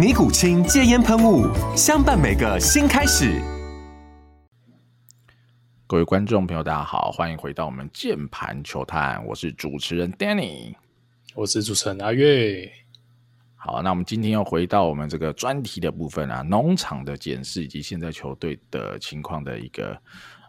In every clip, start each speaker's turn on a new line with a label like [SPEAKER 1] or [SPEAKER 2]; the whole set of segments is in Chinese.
[SPEAKER 1] 尼古清戒烟喷雾，相伴每个新开始。
[SPEAKER 2] 各位观众朋友，大家好，欢迎回到我们键盘球探，我是主持人 Danny，
[SPEAKER 3] 我是主持人阿月。
[SPEAKER 2] 好，那我们今天要回到我们这个专题的部分啊，农场的检视以及现在球队的情况的一个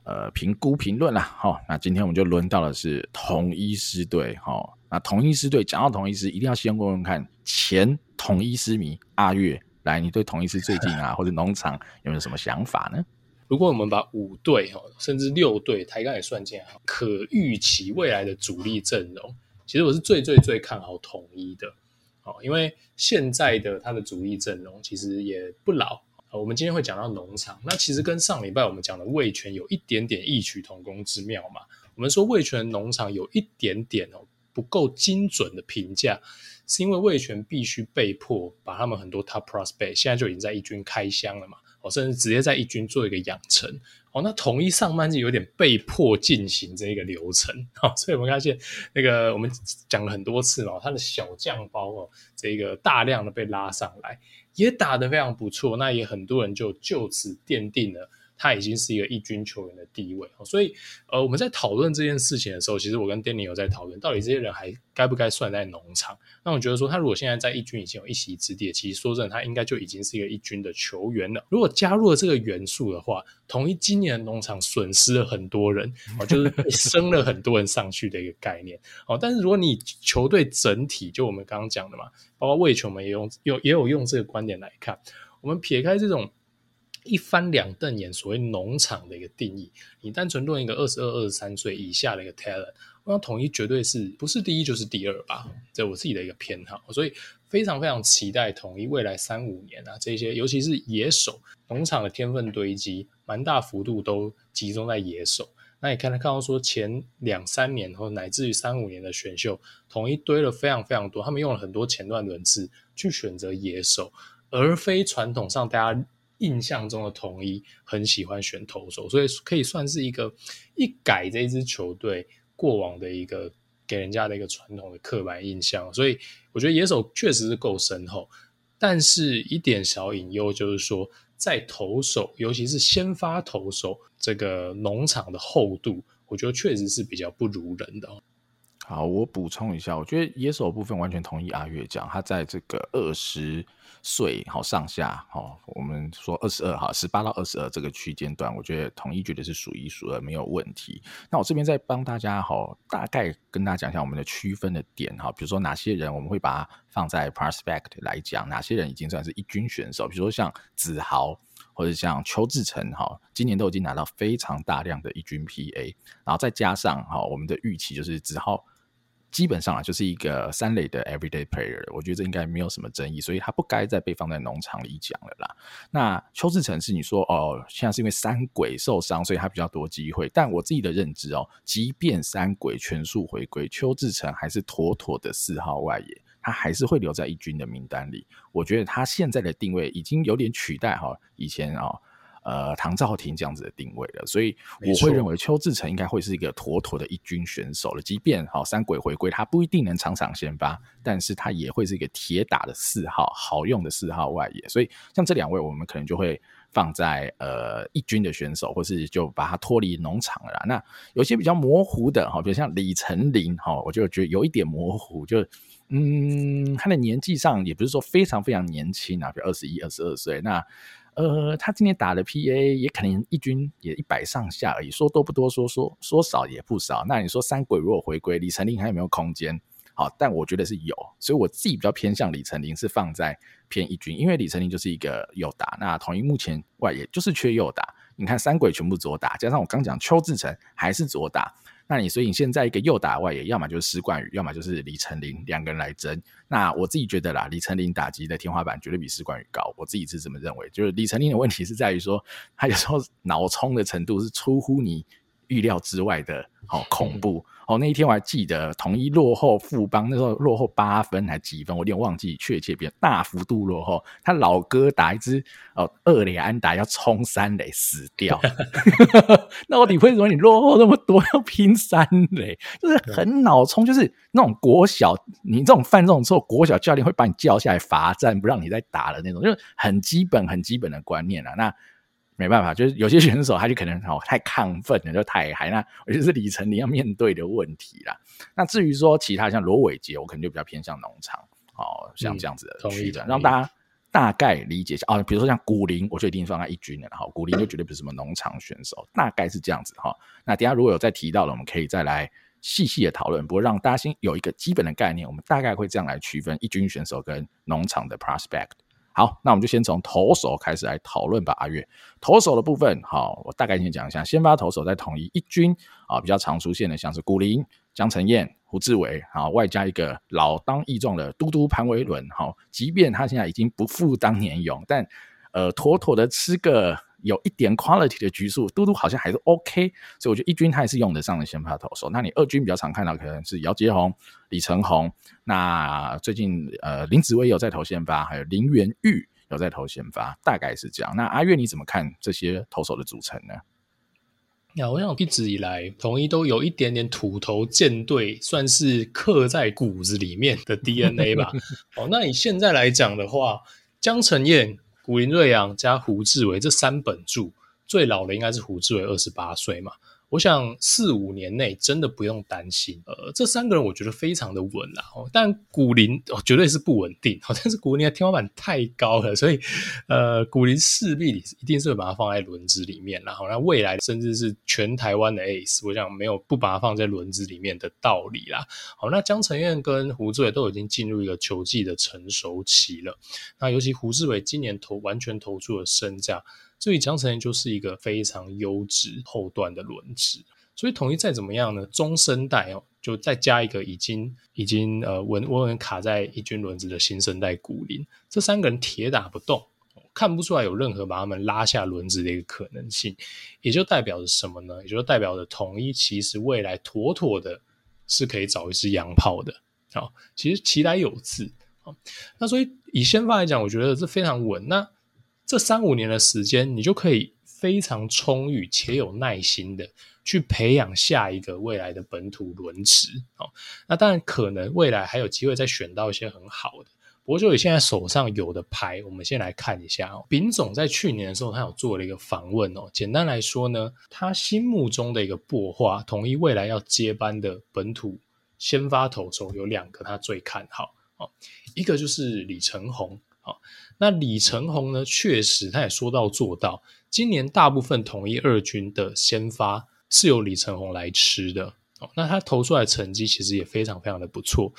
[SPEAKER 2] 呃评估评论啦。好，那今天我们就轮到的是同一师队。好，那同一师队讲到同一师，一定要先问问看前。统一狮迷阿月，来，你对统一师最近啊，或者农场有没有什么想法呢？
[SPEAKER 3] 如果我们把五队甚至六队抬杠也算进来，可预期未来的主力阵容，其实我是最最最看好统一的。因为现在的他的主力阵容其实也不老。我们今天会讲到农场，那其实跟上礼拜我们讲的味全有一点点异曲同工之妙嘛。我们说味全农场有一点点哦不够精准的评价。是因为味全必须被迫把他们很多 top prospect 现在就已经在一军开箱了嘛，哦，甚至直接在一军做一个养成，哦，那统一上半季有点被迫进行这一个流程，哦，所以我们发现那个我们讲了很多次嘛，他的小将包哦，这个大量的被拉上来，也打得非常不错，那也很多人就就此奠定了。他已经是一个一军球员的地位，所以呃，我们在讨论这件事情的时候，其实我跟 Danny 有在讨论，到底这些人还该不该算在农场？那我觉得说，他如果现在在一军已经有一席之地，其实说真的，他应该就已经是一个一军的球员了。如果加入了这个元素的话，统一今年的农场损失了很多人，哦，就是升了很多人上去的一个概念。哦，但是如果你球队整体，就我们刚刚讲的嘛，包括味球们也用有也有用这个观点来看，我们撇开这种。一翻两瞪眼，所谓农场的一个定义，你单纯论一个二十二、二十三岁以下的一个 talent，我想统一绝对是不是第一就是第二吧？这我自己的一个偏好，所以非常非常期待统一未来三五年啊，这些尤其是野手农场的天分堆积，蛮大幅度都集中在野手。那你看他看到说前两三年或乃至于三五年的选秀，统一堆了非常非常多，他们用了很多前段轮次去选择野手，而非传统上大家。印象中的统一很喜欢选投手，所以可以算是一个一改这一支球队过往的一个给人家的一个传统的刻板印象。所以我觉得野手确实是够深厚，但是一点小隐忧就是说，在投手，尤其是先发投手这个农场的厚度，我觉得确实是比较不如人的。
[SPEAKER 2] 好，我补充一下，我觉得野手部分完全同意阿月讲，他在这个二十岁好上下，好，我们说二十二哈，十八到二十二这个区间段，我觉得统一觉得是数一数二，没有问题。那我这边再帮大家好，大概跟大家讲一下我们的区分的点哈，比如说哪些人我们会把它放在 prospect 来讲，哪些人已经算是一军选手，比如说像子豪或者像邱志成哈，今年都已经拿到非常大量的一军 PA，然后再加上哈，我们的预期就是子豪。基本上啊，就是一个三垒的 everyday player，我觉得这应该没有什么争议，所以他不该再被放在农场里讲了啦。那邱志成是你说哦，现在是因为三鬼受伤，所以他比较多机会。但我自己的认知哦，即便三鬼全速回归，邱志成还是妥妥的四号外野，他还是会留在一军的名单里。我觉得他现在的定位已经有点取代哈以前啊。呃，唐兆廷这样子的定位了，所以我会认为邱志成应该会是一个妥妥的一军选手了。即便好三鬼回归，他不一定能场场先发，但是他也会是一个铁打的四号，好用的四号外野。所以像这两位，我们可能就会放在呃一军的选手，或是就把他脱离农场了啦。那有些比较模糊的哈，比如像李成林哈，我就觉得有一点模糊，就嗯，他的年纪上也不是说非常非常年轻啊，比如二十一、二十二岁。那呃，他今年打的 PA 也可能一军也一百上下而已，说多不多，说说说少也不少。那你说三鬼如果回归，李成林还有没有空间？好，但我觉得是有，所以我自己比较偏向李成林是放在偏一军，因为李成林就是一个右打，那统一目前外野就是缺右打。你看三鬼全部左打，加上我刚讲邱志成还是左打，那你所以你现在一个右打外野，要么就是施冠宇，要么就是李成林，两个人来争。那我自己觉得啦，李成林打击的天花板绝对比施冠宇高，我自己是这么认为。就是李成林的问题是在于说，他有时候脑冲的程度是出乎你预料之外的，好恐怖。哦，那一天我还记得，统一落后富邦，那时候落后八分还几分，我有点忘记确切，比较大幅度落后。他老哥打一支哦二垒安打要冲三垒死掉，那我底为什么你落后那么多要拼三垒？就是很脑冲，就是那种国小你这种犯这种错，国小教练会把你叫下来罚站，不让你再打的那种，就是很基本很基本的观念啊。那。没办法，就是有些选手他就可能哦太亢奋了，就太嗨。那我觉得是李成你要面对的问题啦。那至于说其他像罗伟杰，我可能就比较偏向农场哦，像这样子的区的，让大家大概理解一下啊。比如说像古林，我就一定放在一军的，然后古林就绝对不是什么农场选手，大概是这样子哈。那等下如果有再提到了，我们可以再来细细的讨论。不过让大家先有一个基本的概念，我们大概会这样来区分一军选手跟农场的 prospect。好，那我们就先从投手开始来讨论吧。阿月，投手的部分，好，我大概先讲一下。先发投手在统一一军啊，比较常出现的像是古林、江承彦、胡志伟，好，外加一个老当益壮的嘟嘟潘维伦。好，即便他现在已经不复当年勇，但呃，妥妥的吃个。有一点 quality 的局数，嘟嘟好像还是 OK，所以我觉得一军他也是用得上的先发投手。那你二军比较常看到可能是姚杰宏、李成宏，那最近呃林子威有在投先发，还有林元玉有在投先发，大概是这样。那阿月你怎么看这些投手的组成呢？
[SPEAKER 3] 那我想一直以来统一都有一点点土头舰队，算是刻在骨子里面的 DNA 吧。哦，那你现在来讲的话，江承燕。古林瑞阳加胡志伟这三本著，最老的应该是胡志伟，二十八岁嘛。我想四五年内真的不用担心。呃，这三个人我觉得非常的稳啦。但古林哦绝对是不稳定。哦，但是古林的天花板太高了，所以呃，古林势必一定是会把它放在轮子里面。然后，那未来甚至是全台湾的 ace，我想没有不把它放在轮子里面的道理啦。好，那江承彦跟胡志伟都已经进入一个球技的成熟期了。那尤其胡志伟今年投完全投出了身价。所以江承燕就是一个非常优质后段的轮值，所以统一再怎么样呢？中生代哦，就再加一个已经已经呃稳稳稳卡在一军轮子的新生代古林，这三个人铁打不动，看不出来有任何把他们拉下轮子的一个可能性，也就代表着什么呢？也就代表着统一其实未来妥妥的是可以找一支洋炮的，好，其实其来有自，好，那所以以先发来讲，我觉得这非常稳，那。这三五年的时间，你就可以非常充裕且有耐心的去培养下一个未来的本土轮值。哦，那当然可能未来还有机会再选到一些很好的。不过就以现在手上有的牌，我们先来看一下哦。丙总在去年的时候，他有做了一个访问哦。简单来说呢，他心目中的一个擘画，统一未来要接班的本土先发投手有两个，他最看好哦。一个就是李承鸿。那李承鸿呢？确实，他也说到做到。今年大部分统一二军的先发是由李承鸿来吃的。哦，那他投出来成绩其实也非常非常的不错，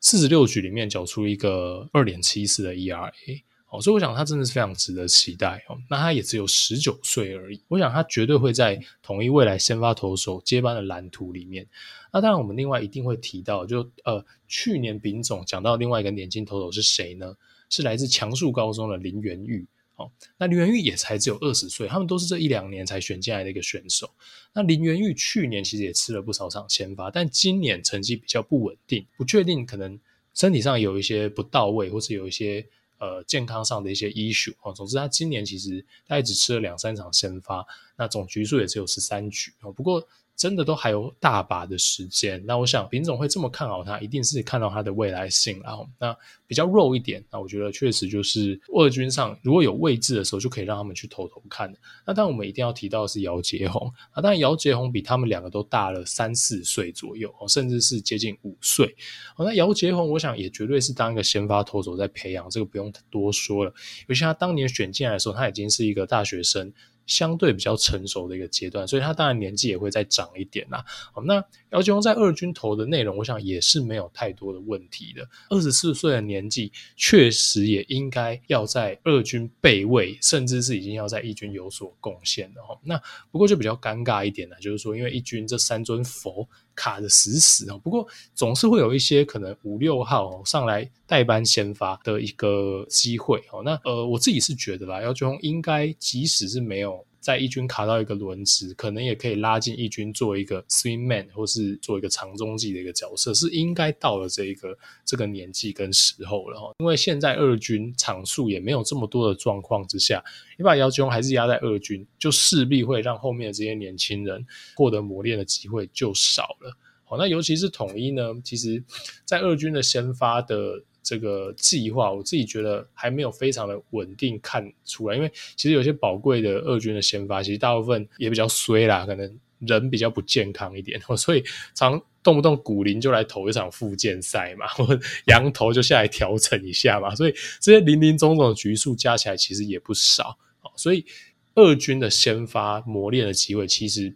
[SPEAKER 3] 四十六局里面缴出一个二点七四的 ERA。哦，所以我想他真的是非常值得期待哦。那他也只有十九岁而已，我想他绝对会在统一未来先发投手接班的蓝图里面。那当然，我们另外一定会提到，就呃，去年丙总讲到另外一个年轻投手是谁呢？是来自强恕高中的林元玉，哦，那林元玉也才只有二十岁，他们都是这一两年才选进来的一个选手。那林元玉去年其实也吃了不少场先发，但今年成绩比较不稳定，不确定可能身体上有一些不到位，或是有一些呃健康上的一些 issue 哦。总之，他今年其实他也只吃了两三场先发，那总局数也只有十三局哦。不过真的都还有大把的时间。那我想，品总会这么看好他，一定是看到他的未来性。然后，那比较肉一点，那我觉得确实就是二军上如果有位置的时候，就可以让他们去偷偷看。那当然，我们一定要提到的是姚杰宏啊，当然姚杰宏比他们两个都大了三四岁左右，甚至是接近五岁。那姚杰宏，我想也绝对是当一个先发投手在培养，这个不用多说了。尤其他当年选进来的时候，他已经是一个大学生。相对比较成熟的一个阶段，所以他当然年纪也会再长一点啦。好，那姚杰宏在二军投的内容，我想也是没有太多的问题的。二十四岁的年纪，确实也应该要在二军备位，甚至是已经要在一军有所贡献的哈。那不过就比较尴尬一点呢，就是说，因为一军这三尊佛卡的死死啊。不过总是会有一些可能五六号上来代班先发的一个机会哦。那呃，我自己是觉得啦，姚俊宏应该即使是没有。在一军卡到一个轮值，可能也可以拉进一军做一个 swing man，或是做一个长中继的一个角色，是应该到了这一个这个年纪跟时候了哈。因为现在二军场数也没有这么多的状况之下，你把姚杰宏还是压在二军，就势必会让后面的这些年轻人获得磨练的机会就少了。好，那尤其是统一呢，其实在二军的先发的。这个计划，我自己觉得还没有非常的稳定看出来，因为其实有些宝贵的二军的先发，其实大部分也比较衰啦，可能人比较不健康一点，所以常动不动古林就来投一场复健赛嘛，或者洋投就下来调整一下嘛，所以这些林林总总的局数加起来其实也不少，所以二军的先发磨练的机会其实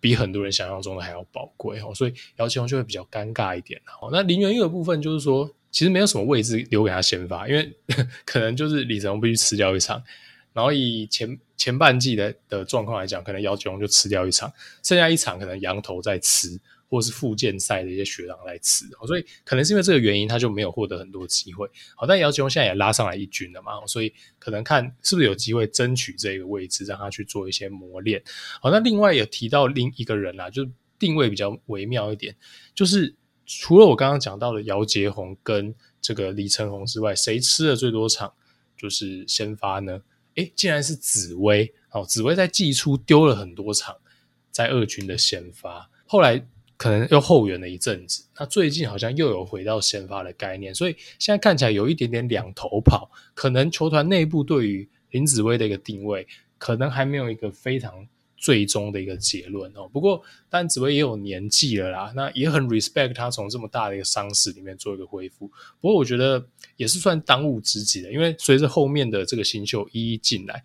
[SPEAKER 3] 比很多人想象中的还要宝贵哦，所以姚杰宏就会比较尴尬一点。那林元玉的部分就是说。其实没有什么位置留给他先发，因为 可能就是李承鸿必须吃掉一场，然后以前前半季的的状况来讲，可能姚杰宏就吃掉一场，剩下一场可能洋投在吃，或是复健赛的一些学长在吃，所以可能是因为这个原因，他就没有获得很多机会。好，但姚杰宏现在也拉上来一军了嘛，所以可能看是不是有机会争取这个位置，让他去做一些磨练。好，那另外也提到另一个人啦，就定位比较微妙一点，就是。除了我刚刚讲到的姚杰宏跟这个李承鸿之外，谁吃了最多场就是先发呢？诶，竟然是紫薇。哦，紫薇在季初丢了很多场在二军的先发，后来可能又后援了一阵子，那最近好像又有回到先发的概念，所以现在看起来有一点点两头跑，可能球团内部对于林紫薇的一个定位，可能还没有一个非常。最终的一个结论哦，不过但紫薇也有年纪了啦，那也很 respect 他从这么大的一个伤势里面做一个恢复。不过我觉得也是算当务之急的，因为随着后面的这个新秀一一进来。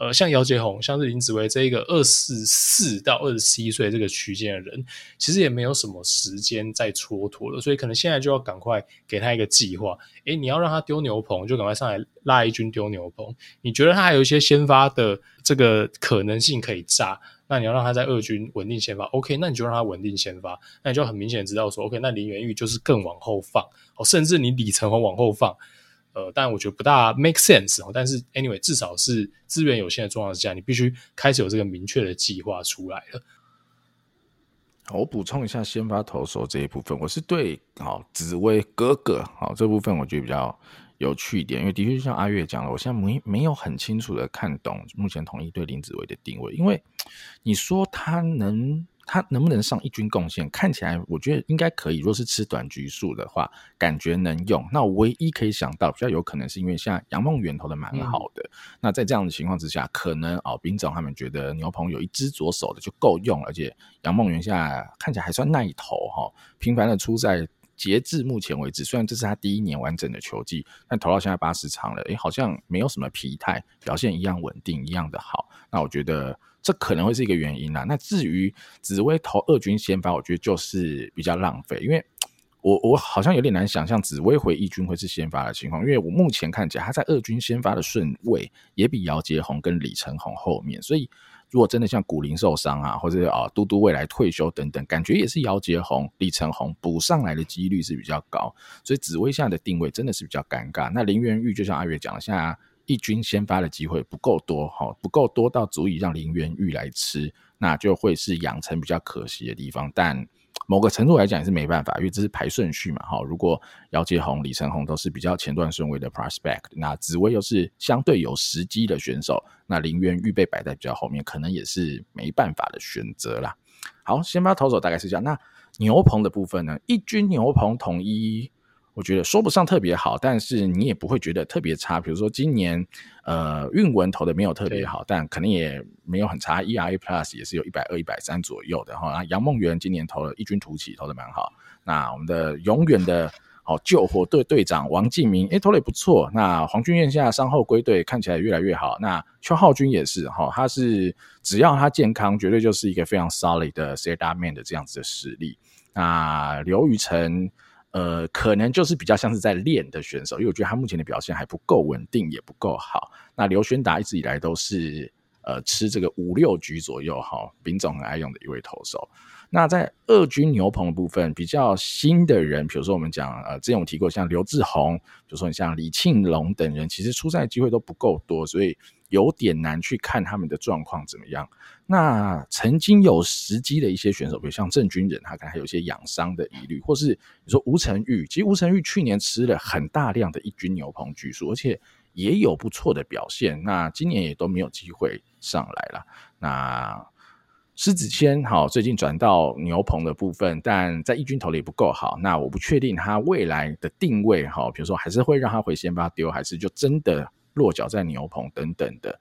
[SPEAKER 3] 呃，像姚杰宏，像是林子维这一个二十四到二十七岁这个区间的人，其实也没有什么时间再蹉跎了，所以可能现在就要赶快给他一个计划。诶，你要让他丢牛棚，就赶快上来拉一军丢牛棚。你觉得他还有一些先发的这个可能性可以炸，那你要让他在二军稳定先发，OK？那你就让他稳定先发，那你就很明显知道说，OK？那林元玉就是更往后放，哦，甚至你李承鸿往后放。呃，但我觉得不大 make sense 哦。但是 anyway，至少是资源有限的状况之下，你必须开始有这个明确的计划出来了。
[SPEAKER 2] 好我补充一下先发投手这一部分，我是对好紫薇哥哥好这部分我觉得比较有趣一点，因为的确像阿月讲了，我现在没没有很清楚的看懂目前统一对林子薇的定位，因为你说他能。他能不能上一军贡献？看起来我觉得应该可以。若是吃短局数的话，感觉能用。那唯一可以想到比较有可能是因为像杨梦圆投的蛮好的。嗯、那在这样的情况之下，可能哦，丙总他们觉得牛棚有一只左手的就够用，而且杨梦圆现在看起来还算耐投哈，频繁的出赛。截至目前为止，虽然这是他第一年完整的球季，但投到现在八十场了，诶，好像没有什么疲态，表现一样稳定，一样的好。那我觉得。这可能会是一个原因啦。那至于紫薇投二军先发，我觉得就是比较浪费，因为 我我好像有点难想象紫薇回一军会是先发的情况，因为我目前看起来他在二军先发的顺位也比姚杰宏跟李承鸿后面，所以如果真的像古林受伤啊，或者啊嘟嘟未来退休等等，感觉也是姚杰宏、李承鸿补上来的几率是比较高，所以紫薇现在的定位真的是比较尴尬。那林元玉就像阿月讲了，现在。一军先发的机会不够多，哈，不够多到足以让林元玉来吃，那就会是养成比较可惜的地方。但某个程度来讲也是没办法，因为这是排顺序嘛。哈，如果姚杰宏、李承鸿都是比较前段顺位的 prospect，那紫薇又是相对有时机的选手，那林源预备摆在比较后面，可能也是没办法的选择啦。好，先发投手大概是这样。那牛棚的部分呢？一军牛棚统一。我觉得说不上特别好，但是你也不会觉得特别差。比如说今年，呃，韵文投的没有特别好，但可能也没有很差。ERA Plus 也是有一百二、一百三左右的哈。杨梦圆今年投了异军突起，投的蛮好。那我们的永远的哦救火队队长王镜铭，诶，投的也不错。那黄俊彦现在伤后归队，看起来越来越好。那邱浩军也是哈，他是只要他健康，绝对就是一个非常 solid 的 setup man 的这样子的实力。那刘宇辰。呃，可能就是比较像是在练的选手，因为我觉得他目前的表现还不够稳定，也不够好。那刘轩达一直以来都是呃吃这个五六局左右哈，丙总很爱用的一位投手。那在二军牛棚的部分，比较新的人，比如说我们讲呃，之前我提过像刘志宏，比如说你像李庆龙等人，其实出赛机会都不够多，所以有点难去看他们的状况怎么样。那曾经有时机的一些选手，比如像郑军人，他可能还有一些养伤的疑虑，或是你说吴成玉，其实吴成玉去年吃了很大量的一军牛棚局数，而且也有不错的表现，那今年也都没有机会上来了。那施子谦好，最近转到牛棚的部分，但在一军投的也不够好。那我不确定他未来的定位哈，比如说还是会让他回先发丢，还是就真的落脚在牛棚等等的。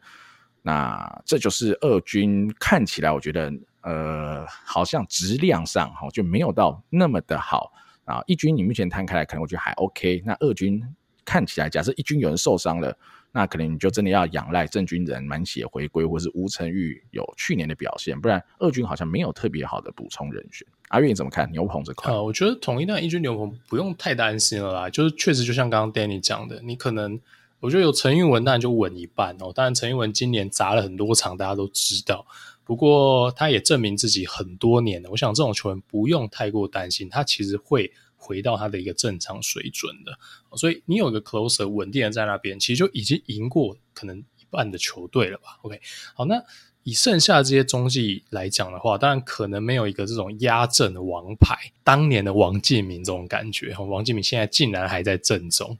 [SPEAKER 2] 那这就是二军看起来，我觉得呃，好像质量上哈就没有到那么的好啊。一军你目前摊开来，可能我觉得还 OK。那二军看起来，假设一军有人受伤了。那可能你就真的要仰赖郑军人满血回归，或是吴成玉有去年的表现，不然二军好像没有特别好的补充人选。阿月你怎么看牛棚这块？呃，
[SPEAKER 3] 我觉得统一那一军牛棚不用太担心了啦，就是确实就像刚刚 Danny 讲的，你可能我觉得有陈韵文当然就稳一半哦。当然陈韵文今年砸了很多场，大家都知道，不过他也证明自己很多年了。我想这种球员不用太过担心，他其实会。回到他的一个正常水准的，所以你有个 closer 稳定的在那边，其实就已经赢过可能一半的球队了吧？OK，好，那以剩下这些中继来讲的话，当然可能没有一个这种压阵的王牌，当年的王建民这种感觉。王建民现在竟然还在阵中，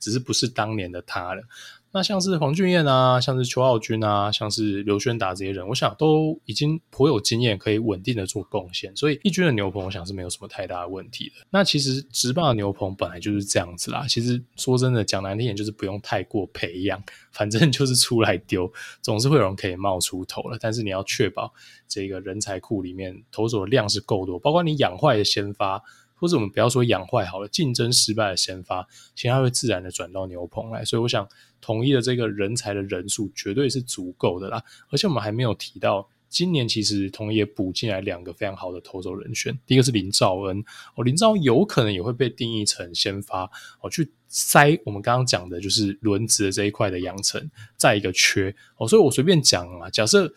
[SPEAKER 3] 只是不是当年的他了。那像是黄俊彦啊，像是邱傲军啊，像是刘轩达这些人，我想都已经颇有经验，可以稳定的做贡献，所以一军的牛棚，我想是没有什么太大的问题的。那其实直棒的牛棚本来就是这样子啦。其实说真的，讲难听点，就是不用太过培养，反正就是出来丢，总是会有人可以冒出头了。但是你要确保这个人才库里面投手的量是够多，包括你养坏的先发。或者我们不要说养坏好了，竞争失败的先发，其他会自然的转到牛棚来，所以我想统一的这个人才的人数绝对是足够的啦。而且我们还没有提到，今年其实统一也补进来两个非常好的投手人选，第一个是林兆恩哦，林兆有可能也会被定义成先发哦，去塞我们刚刚讲的就是轮值的这一块的养成，再一个缺哦，所以我随便讲啊，假设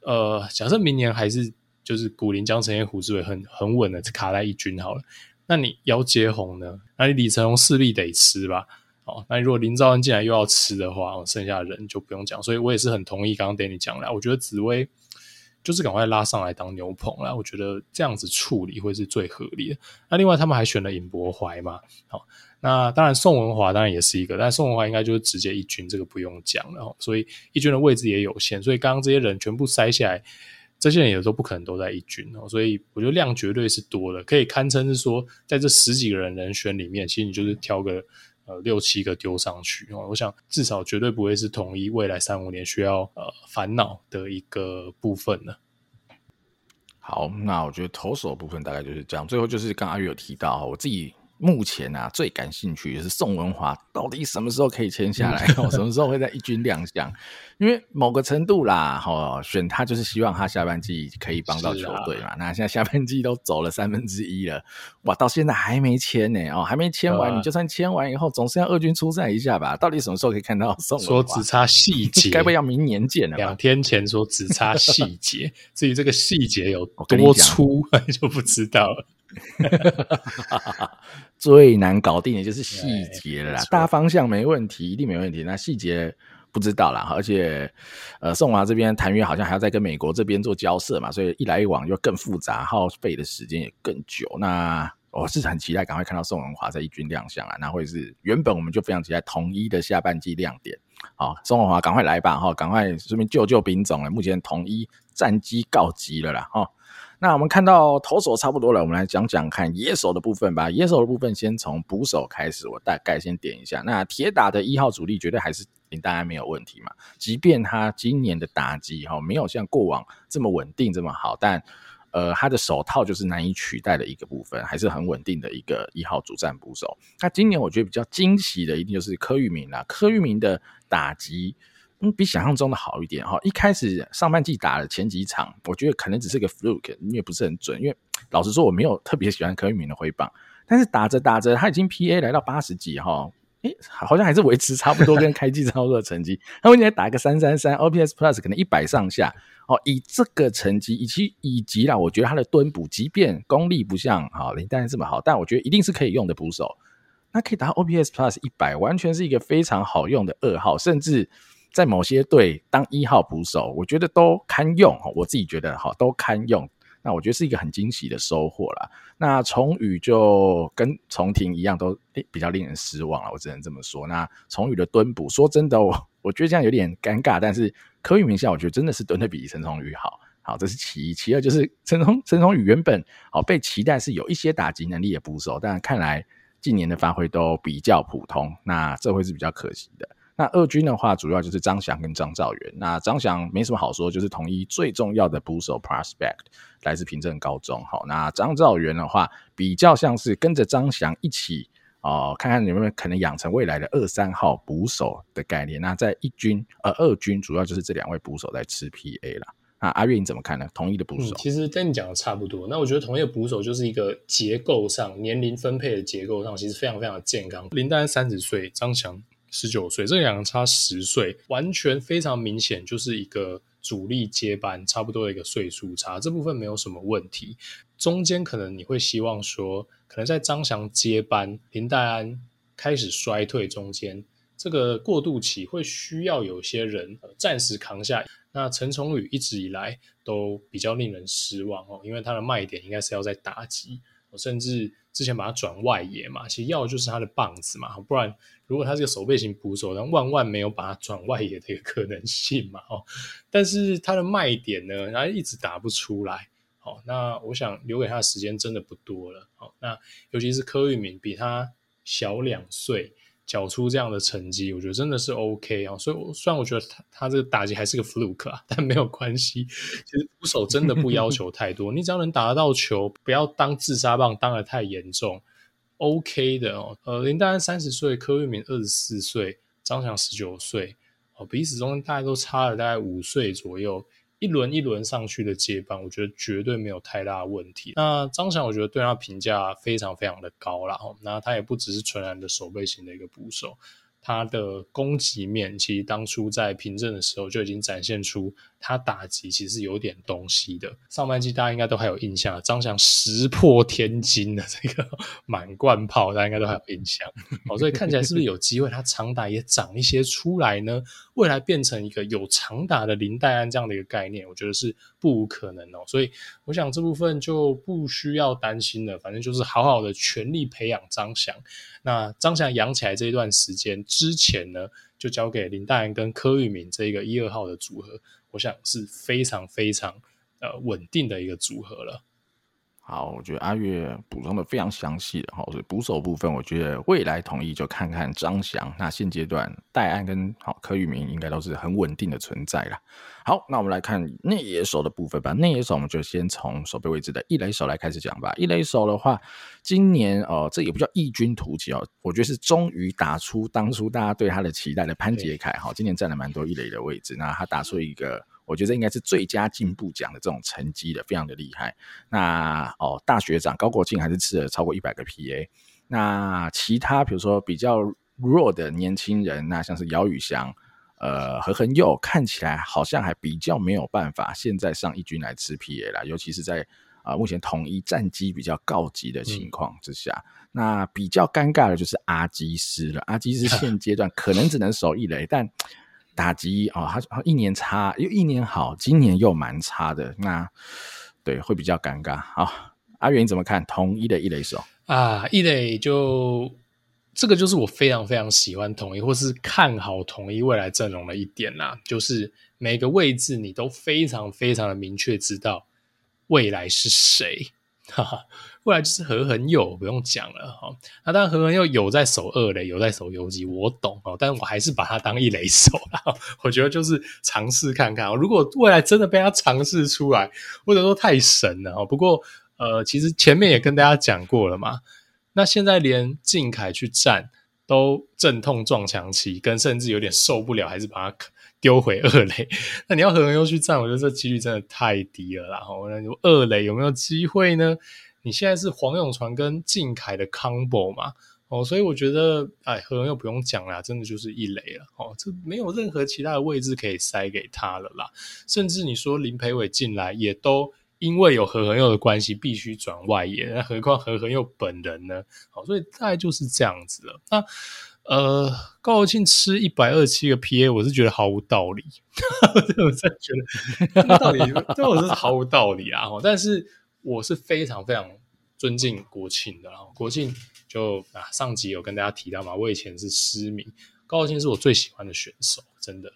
[SPEAKER 3] 呃，假设明年还是。就是古林江承业胡志伟很很稳的卡在一军好了，那你姚杰宏呢？那你李承鸿势必得吃吧？哦，那如果林兆恩进来又要吃的话，剩下的人就不用讲。所以我也是很同意刚刚 Danny 讲的，我觉得紫薇就是赶快拉上来当牛棚啦，我觉得这样子处理会是最合理的。那另外他们还选了尹博怀嘛？好，那当然宋文华当然也是一个，但宋文华应该就是直接一军，这个不用讲了。所以一军的位置也有限，所以刚刚这些人全部塞下来。这些人也都不可能都在一军哦，所以我觉得量绝对是多的，可以堪称是说，在这十几个人人选里面，其实你就是挑个呃六七个丢上去哦。我想至少绝对不会是统一未来三五年需要呃烦恼的一个部分了。
[SPEAKER 2] 好，那我觉得投手部分大概就是这样。最后就是刚刚阿月有提到，我自己。目前啊，最感兴趣的是宋文华到底什么时候可以签下来？哦，什么时候会在一军亮相？因为某个程度啦，哦，选他就是希望他下半季可以帮到球队嘛。那现在下半季都走了三分之一了，哇，到现在还没签呢，哦，还没签完。你就算签完以后，总是要二军出战一下吧？到底什么时候可以看到宋文华？
[SPEAKER 3] 说只差细节，
[SPEAKER 2] 该不会要明年见了？
[SPEAKER 3] 两天前说只差细节，至于这个细节有 多粗，就不知道了。最
[SPEAKER 2] 难搞定的就是细节了啦，大方向没问题，一定没问题。那细节不知道啦。而且呃，宋华这边谈约好像还要再跟美国这边做交涉嘛，所以一来一往就更复杂，耗费的时间也更久。那我是很期待赶快看到宋文华在一军亮相啊，那会是原本我们就非常期待统一的下半季亮点。好，宋文华赶快来吧，哈，赶快顺便救救兵总了。目前统一战绩告急了啦，哈。那我们看到投手差不多了，我们来讲讲看野手的部分吧。野手的部分先从捕手开始，我大概先点一下。那铁打的一号主力绝对还是林岱安没有问题嘛，即便他今年的打击哈没有像过往这么稳定这么好，但。呃，他的手套就是难以取代的一个部分，还是很稳定的一个一号主战捕手。那今年我觉得比较惊喜的，一定就是柯玉明啦。柯玉明的打击，嗯，比想象中的好一点哈。一开始上半季打了前几场，我觉得可能只是个 fluke，因为不是很准。因为老实说，我没有特别喜欢柯玉明的挥棒，但是打着打着，他已经 PA 来到八十几哈。诶，好像还是维持差不多跟开季差不多的成绩。他们现在打个三三三，OPS Plus 可能一百上下。哦，以这个成绩，以及以及啦，我觉得他的蹲捕，即便功力不像哈林丹这么好，但我觉得一定是可以用的捕手。那可以打 OPS Plus 一百，完全是一个非常好用的二号，甚至在某些队当一号捕手，我觉得都堪用。我自己觉得哈，都堪用。那我觉得是一个很惊喜的收获啦。那崇宇就跟崇廷一样，都比较令人失望了，我只能这么说。那崇宇的蹲捕，说真的，我我觉得这样有点尴尬，但是。柯玉明下，我觉得真的是蹲的比陈崇宇好，好，这是其一。其二就是陈崇陈崇宇原本好被期待是有一些打击能力的捕手，但看来近年的发挥都比较普通，那这会是比较可惜的。那二军的话，主要就是张翔跟张兆元。那张翔没什么好说，就是统一最重要的捕手 prospect 来自平镇高中。好，那张兆元的话，比较像是跟着张翔一起。哦，看看有没有可能养成未来的二三号捕手的概念。那在一军呃二军，主要就是这两位捕手在吃 PA 啦。那阿月你怎么看呢？同一的捕手，
[SPEAKER 3] 嗯、其实跟你讲的差不多。那我觉得同一的捕手就是一个结构上年龄分配的结构上，其实非常非常的健康。林丹三十岁，张翔十九岁，这两个差十岁，完全非常明显，就是一个主力接班差不多的一个岁数差，这部分没有什么问题。中间可能你会希望说。可能在张翔接班，林黛安开始衰退中间，这个过渡期会需要有些人暂时扛下。那陈崇宇一直以来都比较令人失望哦，因为他的卖点应该是要在打击，甚至之前把他转外野嘛，其实要的就是他的棒子嘛，不然如果他是个守备型捕手，那万万没有把他转外野的一个可能性嘛哦。但是他的卖点呢，他一直打不出来。哦，那我想留给他的时间真的不多了。哦，那尤其是柯玉明比他小两岁，缴出这样的成绩，我觉得真的是 OK 啊。所以，虽然我觉得他他这个打击还是个 fluke 啊，但没有关系。其实捕手真的不要求太多，你只要能打得到球，不要当自杀棒当得太严重，OK 的哦。呃，林丹三十岁，柯玉明二十四岁，张翔十九岁，哦，彼此中间大概都差了大概五岁左右。一轮一轮上去的接班，我觉得绝对没有太大的问题。那张翔，我觉得对他评价非常非常的高啦。那他也不只是纯然的守备型的一个捕手。他的攻击面，其实当初在凭证的时候就已经展现出他打击其实有点东西的。上半季大家应该都还有印象，张翔石破天惊的这个满贯炮，大家应该都还有印象。好，所以看起来是不是有机会他长打也长一些出来呢？未来变成一个有长打的林黛安这样的一个概念，我觉得是不无可能哦。所以我想这部分就不需要担心了，反正就是好好的全力培养张翔。那张翔养起来这一段时间之前呢，就交给林黛安跟柯玉明这一个一二号的组合，我想是非常非常呃稳定的一个组合了。
[SPEAKER 2] 好，我觉得阿月补充的非常详细的哈，所以捕手部分，我觉得未来统一就看看张翔。那现阶段戴安跟好柯玉明应该都是很稳定的存在啦。好，那我们来看内野手的部分吧。内野手我们就先从守备位置的一垒手来开始讲吧。一垒手的话，今年哦、呃，这也不叫异军突起哦，我觉得是终于打出当初大家对他的期待的潘杰凯哈。今年占了蛮多一垒的位置，那他打出一个。我觉得应该是最佳进步奖的这种成绩的，非常的厉害。那哦，大学长高国庆还是吃了超过一百个 PA。那其他比如说比较弱的年轻人，那像是姚宇翔、呃何恒佑，看起来好像还比较没有办法现在上一军来吃 PA 啦。尤其是在啊、呃、目前统一战绩比较告急的情况之下，嗯、那比较尴尬的就是阿基斯了。阿基斯 现阶段可能只能守一垒，但。打击哦，他一年差又一年好，今年又蛮差的，那对会比较尴尬。好，阿元你怎么看统一的一垒手
[SPEAKER 3] 啊？一垒就这个就是我非常非常喜欢统一，或是看好统一未来阵容的一点啦，就是每个位置你都非常非常的明确知道未来是谁，哈哈。未来就是何恒佑，不用讲了哈。那当然，何恒佑有在守二垒，有在守游击，我懂哦。但我还是把他当一垒手啦。我觉得就是尝试看看。如果未来真的被他尝试出来，或者说太神了哈。不过呃，其实前面也跟大家讲过了嘛。那现在连靖凯去站都阵痛撞墙期，跟甚至有点受不了，还是把他丢回二垒。那你要何恒佑去站，我觉得这几率真的太低了啦。然后那二垒有没有机会呢？你现在是黄永传跟靖凯的 combo 嘛？哦，所以我觉得，哎，何人又不用讲了，真的就是一垒了。哦，这没有任何其他的位置可以塞给他了啦。甚至你说林培伟进来，也都因为有何恒佑的关系，必须转外野。何况何恒佑本人呢？好，所以大概就是这样子了。那呃，高国庆吃一百二七个 PA，我是觉得毫无道理。我真的觉得，道理对我是毫无道理啊。但是。我是非常非常尊敬国庆的，然后国庆就啊，上集有跟大家提到嘛，我以前是狮迷，高国庆是我最喜欢的选手，真的，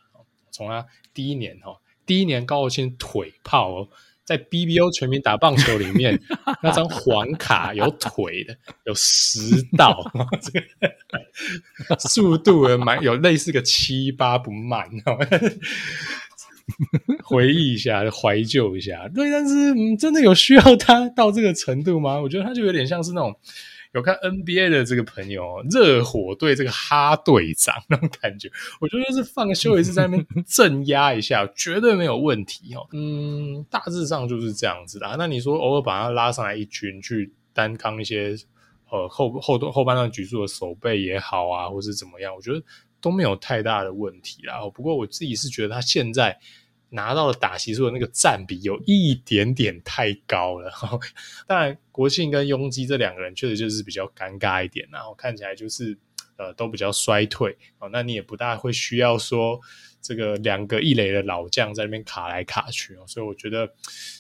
[SPEAKER 3] 从他第一年哈，第一年高国庆腿炮哦，在 BBO 全民打棒球里面那张黄卡有腿的，有十道，速度也蛮有类似个七八不慢。回忆一下，怀旧一下，对，但是嗯，真的有需要他到这个程度吗？我觉得他就有点像是那种有看 NBA 的这个朋友，热火队这个哈队长那种感觉。我觉得是放休一次在那边镇压一下，绝对没有问题哦。嗯，大致上就是这样子的。那你说偶尔把他拉上来一军去担纲一些呃后后后半段局数的守备也好啊，或是怎么样，我觉得都没有太大的问题啦。不过我自己是觉得他现在。拿到了打席数的那个占比有一点点太高了，当然国庆跟雍基这两个人确实就是比较尴尬一点，然后看起来就是呃都比较衰退哦，那你也不大会需要说这个两个一垒的老将在那边卡来卡去哦，所以我觉得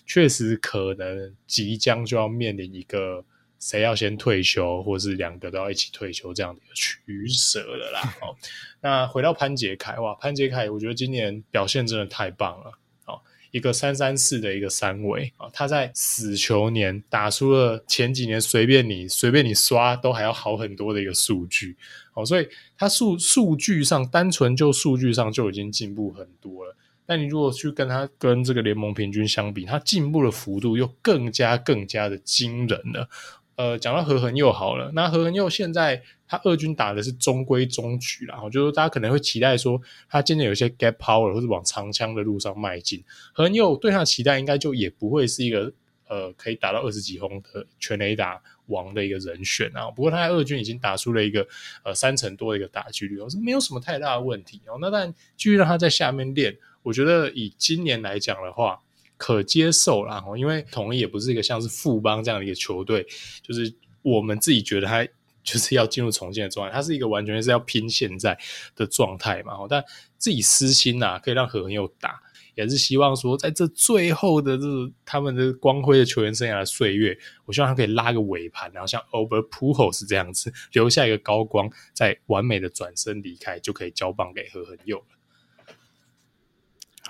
[SPEAKER 3] 确实可能即将就要面临一个。谁要先退休，或是两个都要一起退休这样的一个取舍了啦。哦，那回到潘杰凯，哇，潘杰凯，我觉得今年表现真的太棒了。哦，一个三三四的一个三围啊，他在死球年打出了前几年随便你随便你刷都还要好很多的一个数据。哦，所以他数数据上单纯就数据上就已经进步很多了。但你如果去跟他跟这个联盟平均相比，他进步的幅度又更加更加的惊人了。呃，讲到何恒佑好了，那何恒佑现在他二军打的是中规中矩啦，就是大家可能会期待说他今年有一些 gap power 或者往长枪的路上迈进。何恒佑对他的期待应该就也不会是一个呃可以打到二十几轰的全垒打王的一个人选啊。不过他在二军已经打出了一个呃三成多的一个打击率，是没有什么太大的问题哦。那但继续让他在下面练，我觉得以今年来讲的话。可接受啦，因为统一也不是一个像是富邦这样的一个球队，就是我们自己觉得他 就是要进入重建的状态，他是一个完全是要拼现在的状态嘛。但自己私心呐、啊，可以让何恒佑打，也是希望说在这最后的这他们的光辉的球员生涯的岁月，我希望他可以拉个尾盘，然后像 Albert Pujols 这样子留下一个高光，再完美的转身离开，就可以交棒给何恒佑了。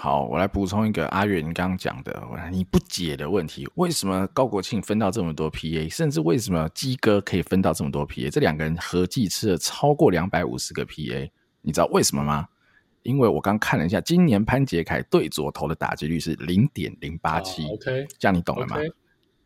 [SPEAKER 2] 好，我来补充一个阿远刚刚讲的你不解的问题：为什么高国庆分到这么多 PA，甚至为什么鸡哥可以分到这么多 PA？这两个人合计吃了超过两百五十个 PA，你知道为什么吗？因为我刚看了一下，今年潘杰凯对左投的打击率是零点零八七，OK，这样你懂了吗？Okay.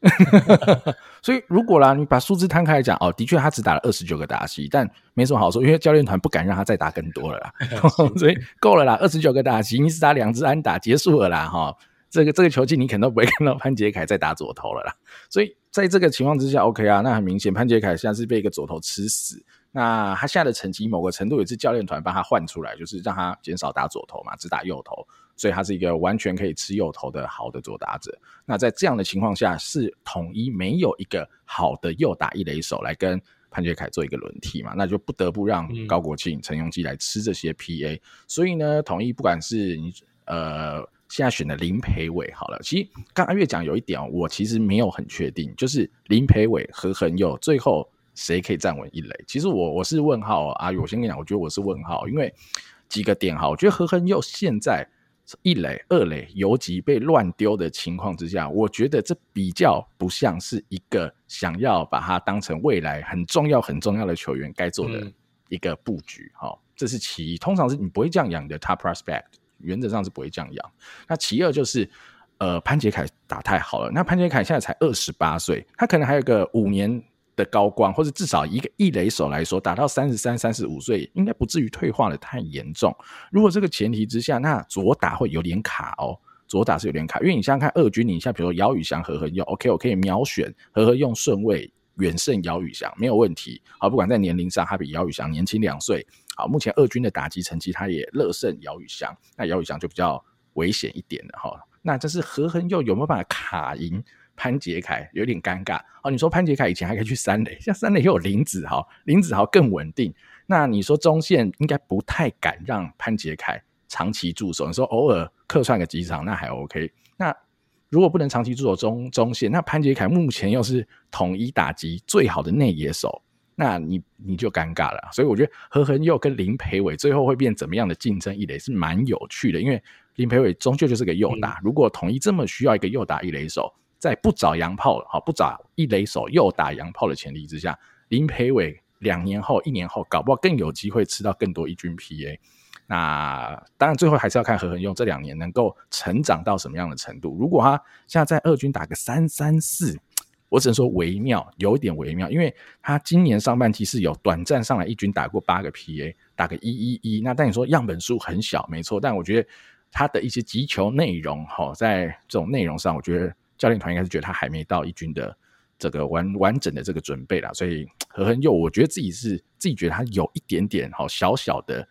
[SPEAKER 2] 所以，如果啦，你把数字摊开来讲，哦，的确他只打了二十九个打席，但没什么好说，因为教练团不敢让他再打更多了啦，所以够了啦，二十九个打席，你只打两支安打结束了啦，哈，这个这个球季你可能都不会看到潘杰凯再打左投了啦，所以在这个情况之下，OK 啊，那很明显潘杰凯现在是被一个左投吃死。那他现在的成绩，某个程度也是教练团帮他换出来，就是让他减少打左投嘛，只打右投，所以他是一个完全可以吃右投的好的左打者。那在这样的情况下，是统一没有一个好的右打一垒手来跟潘杰凯做一个轮替嘛，那就不得不让高国庆、陈永基来吃这些 PA，、嗯、所以呢，统一不管是你呃现在选的林培伟好了，其实刚阿月讲有一点我其实没有很确定，就是林培伟和恒佑最后谁可以站稳一垒？其实我我是问号阿跃，我先跟你讲，我觉得我是问号，因为几个点哈，我觉得何恒佑现在。一垒、二垒游击被乱丢的情况之下，我觉得这比较不像是一个想要把它当成未来很重要、很重要的球员该做的一个布局。哈、嗯，这是其一。通常是你不会这样养你的 top prospect，原则上是不会这样养。那其二就是，呃，潘杰凯打太好了。那潘杰凯现在才二十八岁，他可能还有个五年。的高光，或者至少一个一垒手来说，打到三十三、三十五岁，应该不至于退化的太严重。如果这个前提之下，那左打会有点卡哦，左打是有点卡，因为你想想看，二军你像比如说姚宇翔、何恒佑，OK，我可以秒选何恒佑顺位远胜姚宇翔，没有问题。好，不管在年龄上，他比姚宇翔年轻两岁。好，目前二军的打击成绩，他也乐胜姚宇翔，那姚宇翔就比较危险一点了哈。那这是何恒佑有没有办法卡赢？潘杰凯有点尴尬哦。你说潘杰凯以前还可以去三垒，像三垒又有林子豪，林子豪更稳定。那你说中线应该不太敢让潘杰凯长期驻守。你说偶尔客串个几场那还 OK。那如果不能长期驻守中中线，那潘杰凯目前又是统一打击最好的内野手，那你你就尴尬了。所以我觉得何恒佑跟林培伟最后会变怎么样的竞争一垒是蛮有趣的，因为林培伟终究就是个右打。如果统一这么需要一个右打一垒手。在不找洋炮，好不找一垒手又打洋炮的前提之下，林培伟两年后、一年后，搞不好更有机会吃到更多一军 PA。那当然，最后还是要看何恒用这两年能够成长到什么样的程度。如果他现在在二军打个三三四，我只能说微妙，有一点微妙，因为他今年上半季是有短暂上来一军打过八个 PA，打个一一一。那但你说样本数很小，没错，但我觉得他的一些击球内容，哈，在这种内容上，我觉得。教练团应该是觉得他还没到一军的这个完完整的这个准备啦，所以何恒佑，我觉得自己是自己觉得他有一点点好小小的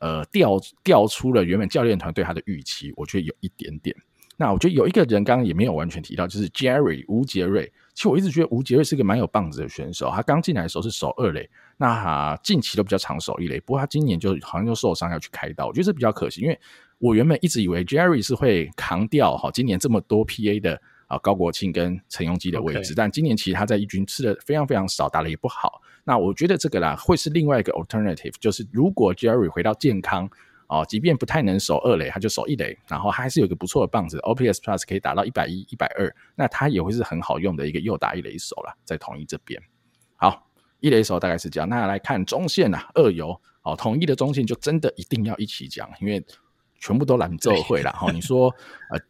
[SPEAKER 2] 呃掉掉出了原本教练团对他的预期，我觉得有一点点。那我觉得有一个人刚刚也没有完全提到，就是 Jerry 吴杰瑞。其实我一直觉得吴杰瑞是个蛮有棒子的选手，他刚进来的时候是守二垒，那他近期都比较常守一垒，不过他今年就好像又受伤要去开刀，我觉得这比较可惜，因为我原本一直以为 Jerry 是会扛掉哈今年这么多 PA 的。啊，高国庆跟陈庸基的位置.但今年其实他在一军吃的非常非常少，打的也不好。那我觉得这个啦，会是另外一个 alternative，就是如果 Jerry 回到健康哦，即便不太能守二垒，他就守一垒，然后他还是有一个不错的棒子，OPS Plus 可以打到一百一、一百二，那他也会是很好用的一个右打一垒手了，在统一这边。好，一垒手大概是这样。那来看中线呐，二游哦，统一的中线就真的一定要一起讲，因为。全部都拦奏会了哈，你说呃，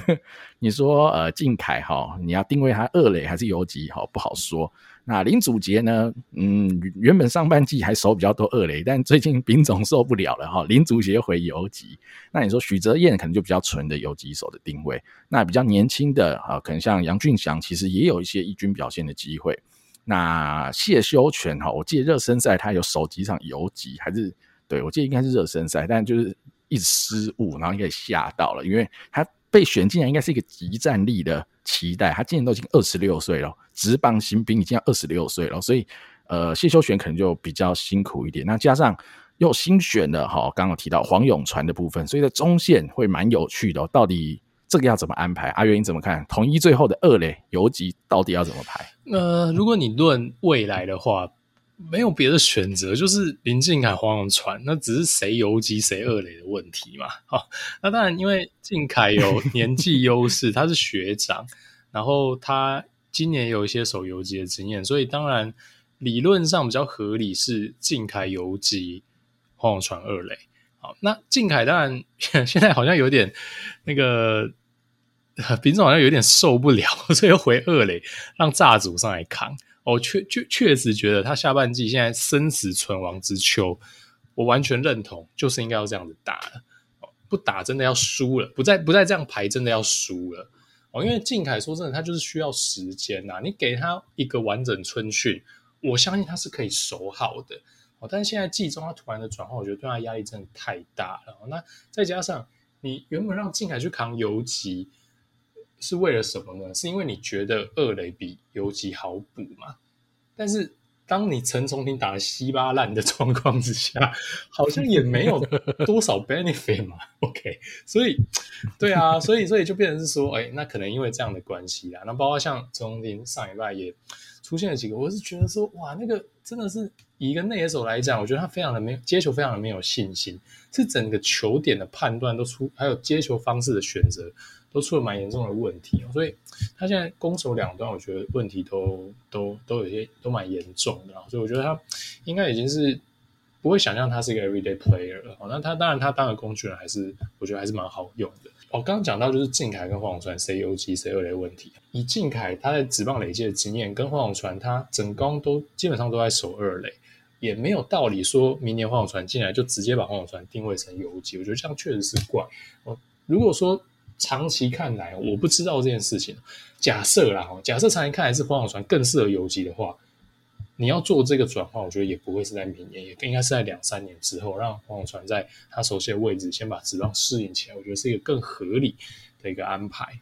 [SPEAKER 2] 你说呃，靖凯哈，你要定位他二垒还是游击哈，不好说。那林祖杰呢？嗯，原本上半季还守比较多二垒，但最近丙总受不了了哈，林祖杰回游击。那你说许哲彦可能就比较纯的游击手的定位，那比较年轻的啊，可能像杨俊祥，其实也有一些一军表现的机会。那谢修全哈，我记得热身赛他有守几场游击，还是对我记得应该是热身赛，但就是。一失误，然后应该吓到了，因为他被选进来应该是一个极战力的期待。他今年都已经二十六岁了，职棒新兵已经二十六岁了，所以呃谢修全可能就比较辛苦一点。那加上又新选的哈，刚刚提到黄永传的部分，所以在中线会蛮有趣的。到底这个要怎么安排？阿跃你怎么看？统一最后的二垒游击到底要怎么排？
[SPEAKER 3] 呃，如果你论未来的话。没有别的选择，就是林靖凯、黄永传，那只是谁游击谁二垒的问题嘛。好，那当然，因为靖凯有 年纪优势，他是学长，然后他今年有一些守游击的经验，所以当然理论上比较合理是靖凯游击，黄永传二垒。好，那靖凯当然 现在好像有点那个 丙总好像有点受不了，所以又回二垒，让炸组上来扛。我确确确实觉得他下半季现在生死存亡之秋，我完全认同，就是应该要这样子打了。不打真的要输了，不再不再这样排真的要输了。哦，因为靖凯说真的，他就是需要时间呐。你给他一个完整春训，我相信他是可以守好的。哦，但是现在季中他突然的转换，我觉得对他压力真的太大了。那再加上你原本让靖凯去扛游击。是为了什么呢？是因为你觉得二垒比游击好补嘛？但是当你陈重廷打得稀巴烂的状况之下，好像也没有多少 benefit 嘛。OK，所以对啊，所以所以就变成是说，哎，那可能因为这样的关系啦。那包括像陈重廷上一拜也出现了几个，我是觉得说，哇，那个真的是以一个内野手来讲，我觉得他非常的没有接球，非常的没有信心，是整个球点的判断都出，还有接球方式的选择。都出了蛮严重的问题哦，所以他现在攻守两端，我觉得问题都都都有些都蛮严重的，所以我觉得他应该已经是不会想象他是一个 everyday player 了。那他当然他当个工具人还是我觉得还是蛮好用的。我刚刚讲到就是靖凯跟黄永传谁游击谁二垒的问题，以靖凯他在职棒累积的经验，跟黄永传他整攻都基本上都在守二垒，也没有道理说明年黄永传进来就直接把黄永传定位成游击，我觉得这样确实是怪。哦如果说长期看来，我不知道这件事情。假设啦，假设长期看来是黄永传更适合游击的话，你要做这个转换，我觉得也不会是在明年，也应该是在两三年之后，让黄永传在他熟悉的位置先把职棒适应起来，我觉得是一个更合理的一个安排。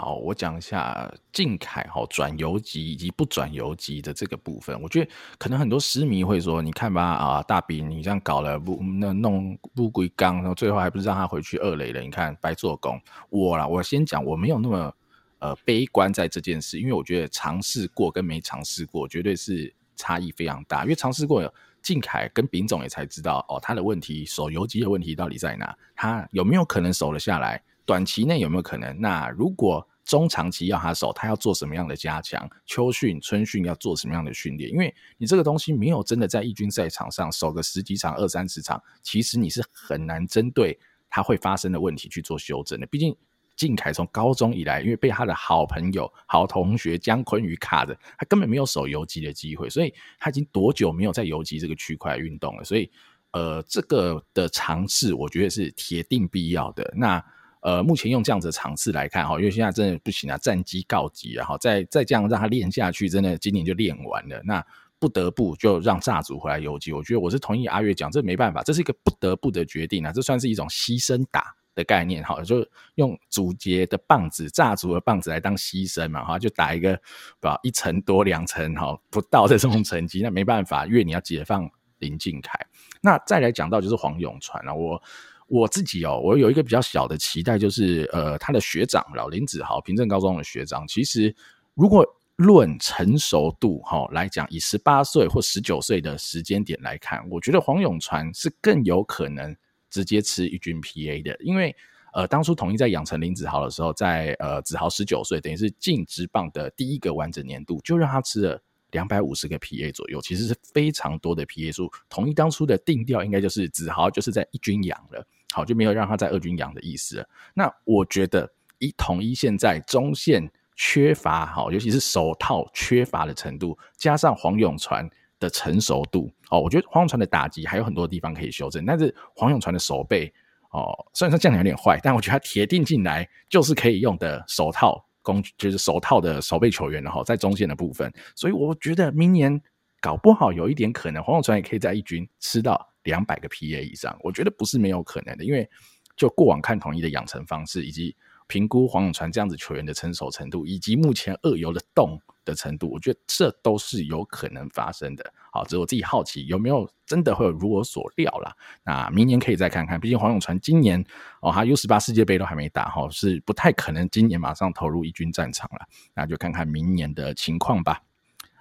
[SPEAKER 2] 好，我讲一下靖凯哈转游击以及不转游击的这个部分。我觉得可能很多狮迷会说：“你看吧，啊，大饼你这样搞了不那弄不归刚，然后最后还不是让他回去二垒了？你看白做工。”我啦，我先讲，我没有那么呃悲观在这件事，因为我觉得尝试过跟没尝试过绝对是差异非常大。因为尝试过，靖凯跟丙总也才知道哦，他的问题守游击的问题到底在哪？他有没有可能守了下来？短期内有没有可能？那如果中长期要他守，他要做什么样的加强？秋训、春训要做什么样的训练？因为你这个东西没有真的在一军赛场上守个十几场、二三十场，其实你是很难针对他会发生的问题去做修正的。毕竟靖凯从高中以来，因为被他的好朋友、好同学姜坤宇卡着，他根本没有守游击的机会，所以他已经多久没有在游击这个区块运动了？所以，呃，这个的尝试，我觉得是铁定必要的。那。呃，目前用这样子的场次来看哈，因为现在真的不行啊，战机告急啊，哈，再再这样让他练下去，真的今年就练完了。那不得不就让炸组回来游击，我觉得我是同意阿月讲，这没办法，这是一个不得不的决定啊，这算是一种牺牲打的概念哈，就用祖杰的棒子，炸组的棒子来当牺牲嘛，哈，就打一个不一层多两层哈不到的这种成绩，那没办法，因为你要解放林靖凯。那再来讲到就是黄永传啊，我。我自己哦，我有一个比较小的期待，就是呃，他的学长老林子豪，平镇高中的学长。其实，如果论成熟度哈来讲，以十八岁或十九岁的时间点来看，我觉得黄永传是更有可能直接吃一军 PA 的，因为呃，当初统一在养成林子豪的时候，在呃子豪十九岁，等于是进职棒的第一个完整年度，就让他吃了。两百五十个 PA 左右，其实是非常多的 PA 数。统一当初的定调应该就是子豪就是在一军养了，好，就没有让他在二军养的意思了。那我觉得一统一现在中线缺乏好，尤其是手套缺乏的程度，加上黄永传的成熟度哦，我觉得黄永传的打击还有很多地方可以修正。但是黄永传的手背哦，虽然说这样有点坏，但我觉得他铁定进来就是可以用的手套。工就是手套的手背球员，然后在中线的部分，所以我觉得明年搞不好有一点可能，黄永传也可以在一军吃到两百个 PA 以上，我觉得不是没有可能的，因为就过往看统一的养成方式，以及评估黄永传这样子球员的成熟程度，以及目前二游的动的程度，我觉得这都是有可能发生的。好，只是我自己好奇有没有真的会有如我所料啦。那明年可以再看看，毕竟黄永传今年哦，他 U 十八世界杯都还没打哈，是不太可能今年马上投入一军战场了。那就看看明年的情况吧。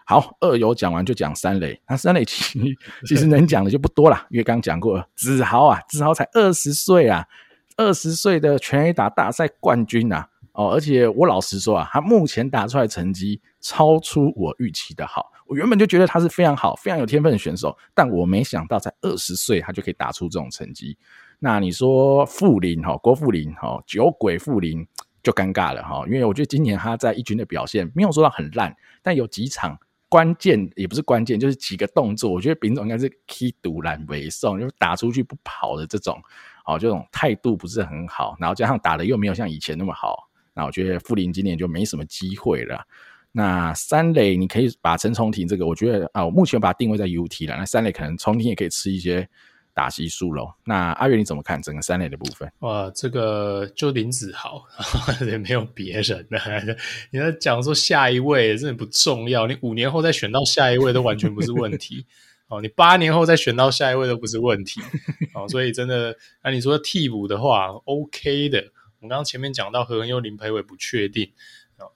[SPEAKER 2] 好，二游讲完就讲三垒，那三垒其实其实能讲的就不多了，因为刚讲过，子豪啊，子豪才二十岁啊，二十岁的全 A 打大赛冠军啊。哦，而且我老实说啊，他目前打出来成绩超出我预期的好。我原本就觉得他是非常好、非常有天分的选手，但我没想到在二十岁他就可以打出这种成绩。那你说富林哈，郭富林哈，酒鬼富林就尴尬了哈，因为我觉得今年他在一军的表现没有说到很烂，但有几场关键也不是关键，就是几个动作，我觉得丙总应该是踢独揽为送，就是打出去不跑的这种，哦，这种态度不是很好，然后加上打的又没有像以前那么好。那我觉得富林今年就没什么机会了。那三垒你可以把陈崇廷这个，我觉得啊，我目前把它定位在 UT 了。那三垒可能崇廷也可以吃一些打席数喽。那阿月你怎么看整个三垒的部分？
[SPEAKER 3] 哇，这个就林子豪 也没有别人了。你在讲说下一位真的不重要，你五年后再选到下一位都完全不是问题。哦，你八年后再选到下一位都不是问题。哦，所以真的，那你说替补的话，OK 的。我们刚刚前面讲到何恩佑、林培伟不确定。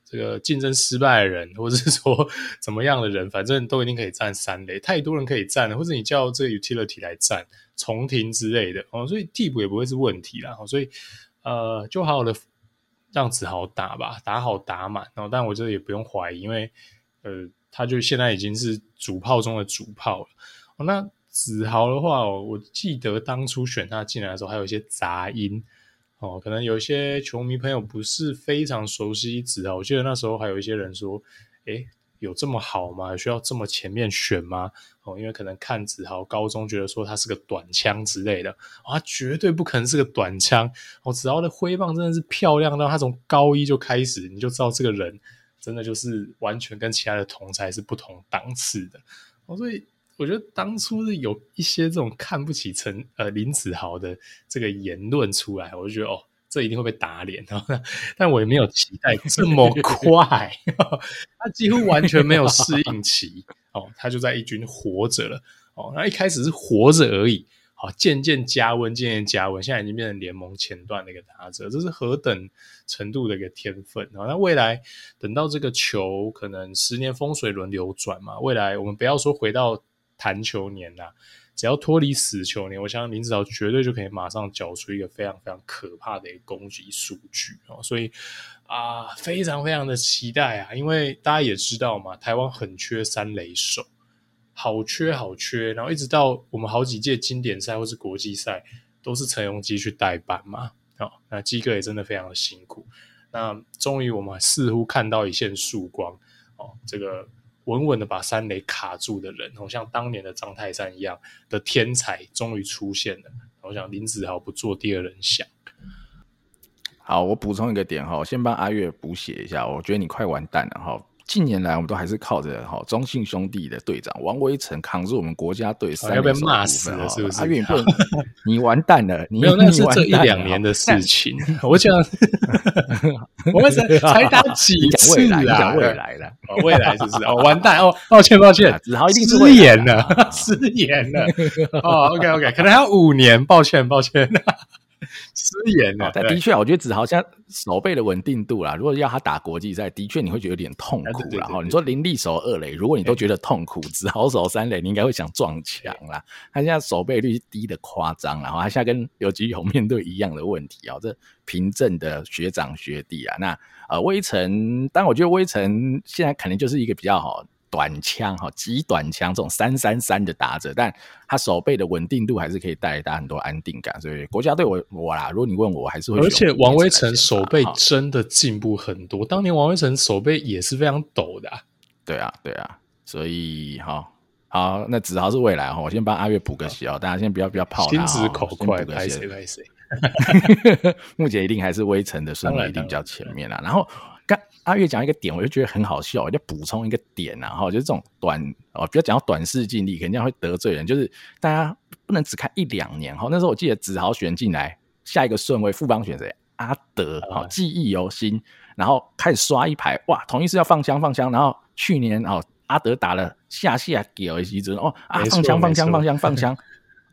[SPEAKER 3] 这个竞争失败的人，或者是说 怎么样的人，反正都一定可以站三垒。太多人可以站了，或者你叫这个 utility 来站重停之类的哦，所以替补也不会是问题啦。所以呃，就好好的让子豪打吧，打好打满。然后，但我觉得也不用怀疑，因为呃，他就现在已经是主炮中的主炮了。哦，那子豪的话，我记得当初选他进来的时候，还有一些杂音。哦，可能有一些球迷朋友不是非常熟悉子豪，我记得那时候还有一些人说：“诶，有这么好吗？需要这么前面选吗？”哦，因为可能看子豪高中觉得说他是个短枪之类的，啊、绝对不可能是个短枪。哦，子豪的挥棒真的是漂亮到他从高一就开始，你就知道这个人真的就是完全跟其他的同才是不同档次的。哦，所以。我觉得当初是有一些这种看不起陈呃林子豪的这个言论出来，我就觉得哦，这一定会被打脸。但我也没有期待这么快，他几乎完全没有适应期哦，他就在一军活着了哦。那一开始是活着而已，好，渐渐加温，渐渐加温，现在已经变成联盟前段的一个打者，这是何等程度的一个天分啊！那未来等到这个球可能十年风水轮流转嘛，未来我们不要说回到。弹球年呐，只要脱离死球年，我相信林子豪绝对就可以马上缴出一个非常非常可怕的一个攻击数据哦。所以啊，非常非常的期待啊，因为大家也知道嘛，台湾很缺三垒手，好缺好缺，然后一直到我们好几届经典赛或是国际赛，都是陈荣基去代班嘛。哦，那基哥也真的非常的辛苦。那终于我们似乎看到一线曙光哦，这个。稳稳的把三垒卡住的人，好像当年的张泰山一样的天才，终于出现了。我想林子豪不做第二人想。
[SPEAKER 2] 好，我补充一个点哈，先帮阿月补写一下。我觉得你快完蛋了哈。近年来，我们都还是靠着哈中信兄弟的队长王威成扛住我们国家队三垒手，要被骂死了是不是？阿月，你完蛋了，你没有，那是这一两年的事情。我讲，我们才才打几次啊？未来了，
[SPEAKER 3] 未来是不是？哦，完蛋哦，抱歉抱歉，
[SPEAKER 2] 子豪一定
[SPEAKER 3] 失言了，失言了。哦，OK OK，可能还有五年，抱歉抱歉。失言了，
[SPEAKER 2] 但的确，我觉得子豪现在守备的稳定度啦，如果要他打国际赛，的确你会觉得有点痛苦啦。哈，你说林立守二垒，如果你都觉得痛苦，子豪守三垒，你应该会想撞墙啦。他现在守备率低的夸张，然后他现在跟刘基勇面对一样的问题啊，这平镇的学长学弟啊，那呃威晨，但我觉得威晨现在可能就是一个比较好。短枪哈，极短枪这种三三三的打者，但他手背的稳定度还是可以带来大家很多安定感。所以国家队我我啦，如果你问我，我还是会。
[SPEAKER 3] 而且王威晨手背真的进步很多，当年王威晨手背也是非常抖的。
[SPEAKER 2] 对啊，对啊，所以好，好，那子豪是未来哈，我先帮阿月补个血哦，大家先不要不要泡他，
[SPEAKER 3] 心直口快，拍谁拍谁。
[SPEAKER 2] 目前一定还是威晨的顺位一定比较前面啦，然后。刚阿月讲一个点，我就觉得很好笑，我就补充一个点然后就是这种短哦，不要讲到短视近利，肯定会得罪人。就是大家不能只看一两年哈。那时候我记得子豪选进来，下一个顺位富邦选谁？阿德，哈记忆犹新。然后开始刷一排，哇，同一是要放枪放枪。然后去年哦，阿德打了下下给了一支哦啊，放枪放枪放枪放枪。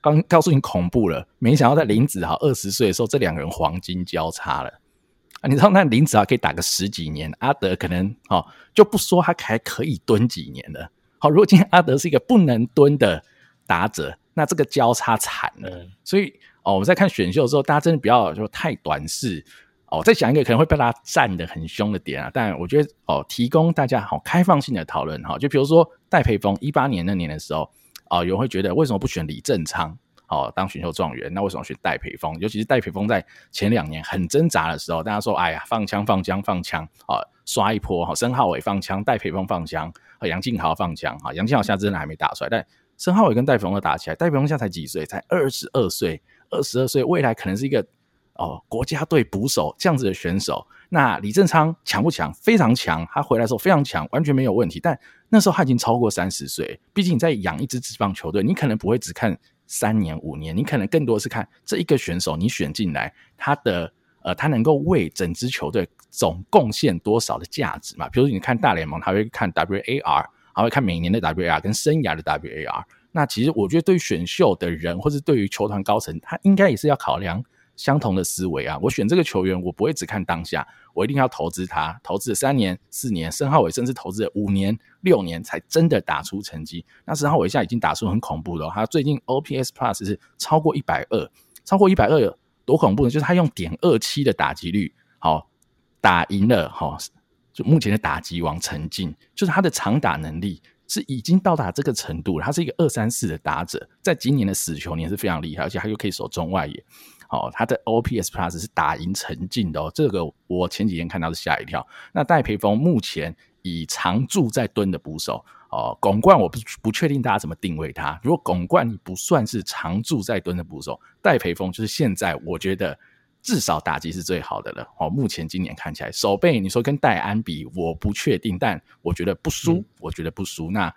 [SPEAKER 2] 刚告诉你恐怖了，没想到在林子豪二十岁的时候，这两个人黄金交叉了。啊，你知道那林子豪可以打个十几年，阿德可能哦就不说他还可以蹲几年了。好，如果今天阿德是一个不能蹲的打者，那这个交叉惨了。嗯、所以哦，我们在看选秀的时候，大家真的不要说太短视哦。我再讲一个可能会被大家战得很凶的点啊，但我觉得哦，提供大家好开放性的讨论哈。就比如说戴培峰一八年那年的时候，哦，有人会觉得为什么不选李正昌？哦，当选秀状元，那为什么选戴培峰？尤其是戴培峰在前两年很挣扎的时候，大家说：“哎呀，放枪，放枪，放枪！”啊，刷一波哈，申浩伟放枪，戴培峰放枪，和杨敬豪放枪。哈，杨敬豪现在真的还没打出来，但申浩伟跟戴培峰都打起来。戴培峰现在才几岁？才二十二岁，二十二岁，未来可能是一个哦国家队捕手这样子的选手。那李正昌强不强？非常强，他回来的时候非常强，完全没有问题。但那时候他已经超过三十岁，毕竟你在养一支职棒球队，你可能不会只看。三年、五年，你可能更多是看这一个选手你选进来，他的呃，他能够为整支球队总贡献多少的价值嘛？比如说你看大联盟，他会看 WAR，他会看每年的 WAR 跟生涯的 WAR。那其实我觉得，对于选秀的人，或者对于球团高层，他应该也是要考量相同的思维啊。我选这个球员，我不会只看当下，我一定要投资他，投资了三年、四年，申浩伟甚至投资了五年、六年，才真的打出成绩。那申浩伟现在已经打出很恐怖了，他最近 OPS Plus 是超过一百二，超过一百二多恐怖呢？就是他用点二七的打击率，好打赢了哈，就目前的打击王陈进，就是他的长打能力是已经到达这个程度了。他是一个二三四的打者，在今年的死球年是非常厉害，而且他又可以守中外野。哦，他的 OPS Plus 是打赢陈进的哦，这个我前几天看到是吓一跳。那戴培峰目前以常驻在蹲的捕手哦，巩冠我不不确定大家怎么定位他。如果巩冠你不算是常驻在蹲的捕手，戴培峰就是现在我觉得至少打击是最好的了哦。目前今年看起来守备你说跟戴安比，我不确定，但我觉得不输，嗯、我觉得不输。那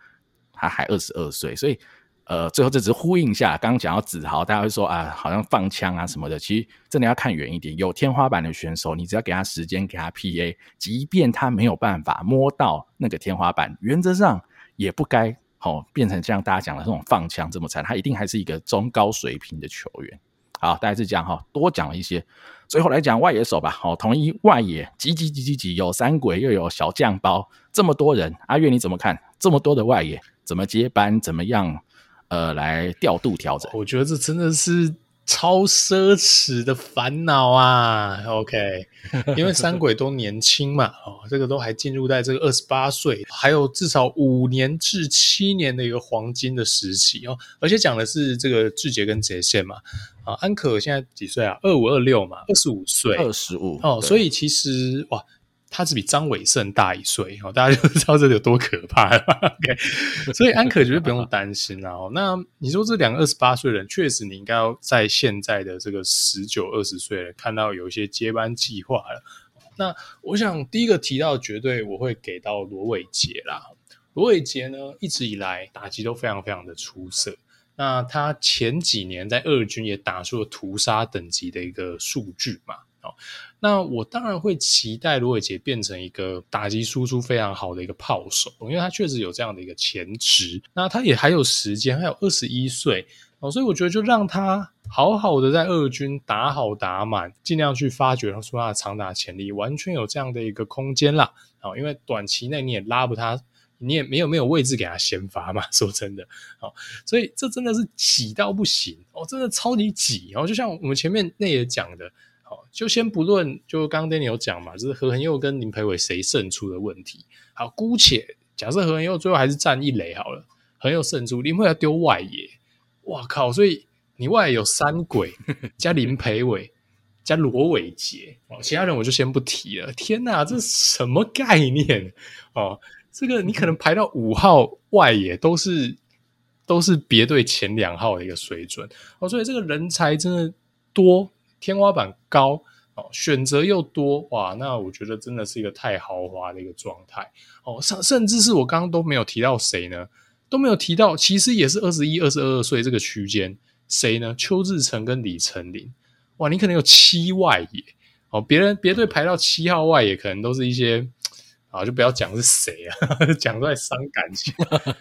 [SPEAKER 2] 他还二十二岁，所以。呃，最后这只是呼应一下，刚刚讲到子豪，大家会说啊，好像放枪啊什么的，其实真的要看远一点。有天花板的选手，你只要给他时间，给他 PA，即便他没有办法摸到那个天花板，原则上也不该、哦、变成像大家讲的这种放枪这么惨，他一定还是一个中高水平的球员。好，大概是这样哈、多讲了一些。最后来讲外野手吧，好、哦，统一外野，挤挤挤挤挤，有三鬼又有小将包，这么多人，阿月你怎么看？这么多的外野，怎么接班？怎么样？呃，来调度调整，
[SPEAKER 3] 我觉得这真的是超奢侈的烦恼啊。OK，因为三鬼都年轻嘛，哦，这个都还进入在这个二十八岁，还有至少五年至七年的一个黄金的时期哦。而且讲的是这个志杰跟杰宪嘛，啊，安可现在几岁啊？二五二六嘛，二十五岁，
[SPEAKER 2] 二十五
[SPEAKER 3] 哦。所以其实哇。他只比张伟胜大一岁哦，大家就知道这有多可怕了。OK，所以安可绝对不用担心啦。那你说这两个二十八岁的人，确实你应该要在现在的这个十九二十岁了，看到有一些接班计划了。那我想第一个提到，绝对我会给到罗伟杰啦。罗伟杰呢，一直以来打击都非常非常的出色。那他前几年在二军也打出了屠杀等级的一个数据嘛。哦，那我当然会期待罗伟杰变成一个打击输出非常好的一个炮手，因为他确实有这样的一个潜质。那他也还有时间，还有二十一岁哦，所以我觉得就让他好好的在二军打好打满，尽量去发掘出他的长打潜力，完全有这样的一个空间啦。哦，因为短期内你也拉不他，你也没有没有位置给他先发嘛。说真的，哦，所以这真的是挤到不行哦，真的超级挤。然后就像我们前面那也讲的。就先不论，就刚刚 d a 有讲嘛，就是何恒佑跟林培伟谁胜出的问题。好，姑且假设何恒佑最后还是占一垒好了，恒佑胜出，林培伟要丢外野，哇靠！所以你外有三鬼加林培伟加罗伟杰，哦，其他人我就先不提了。天哪，这什么概念哦？这个你可能排到五号外野都是都是别队前两号的一个水准哦，所以这个人才真的多。天花板高哦，选择又多哇，那我觉得真的是一个太豪华的一个状态哦，甚甚至是我刚刚都没有提到谁呢？都没有提到，其实也是二十一、二十二岁这个区间，谁呢？邱志成跟李成林，哇，你可能有七外野哦，别人别队排到七号外野，可能都是一些啊，就不要讲是谁啊，讲出来伤感情。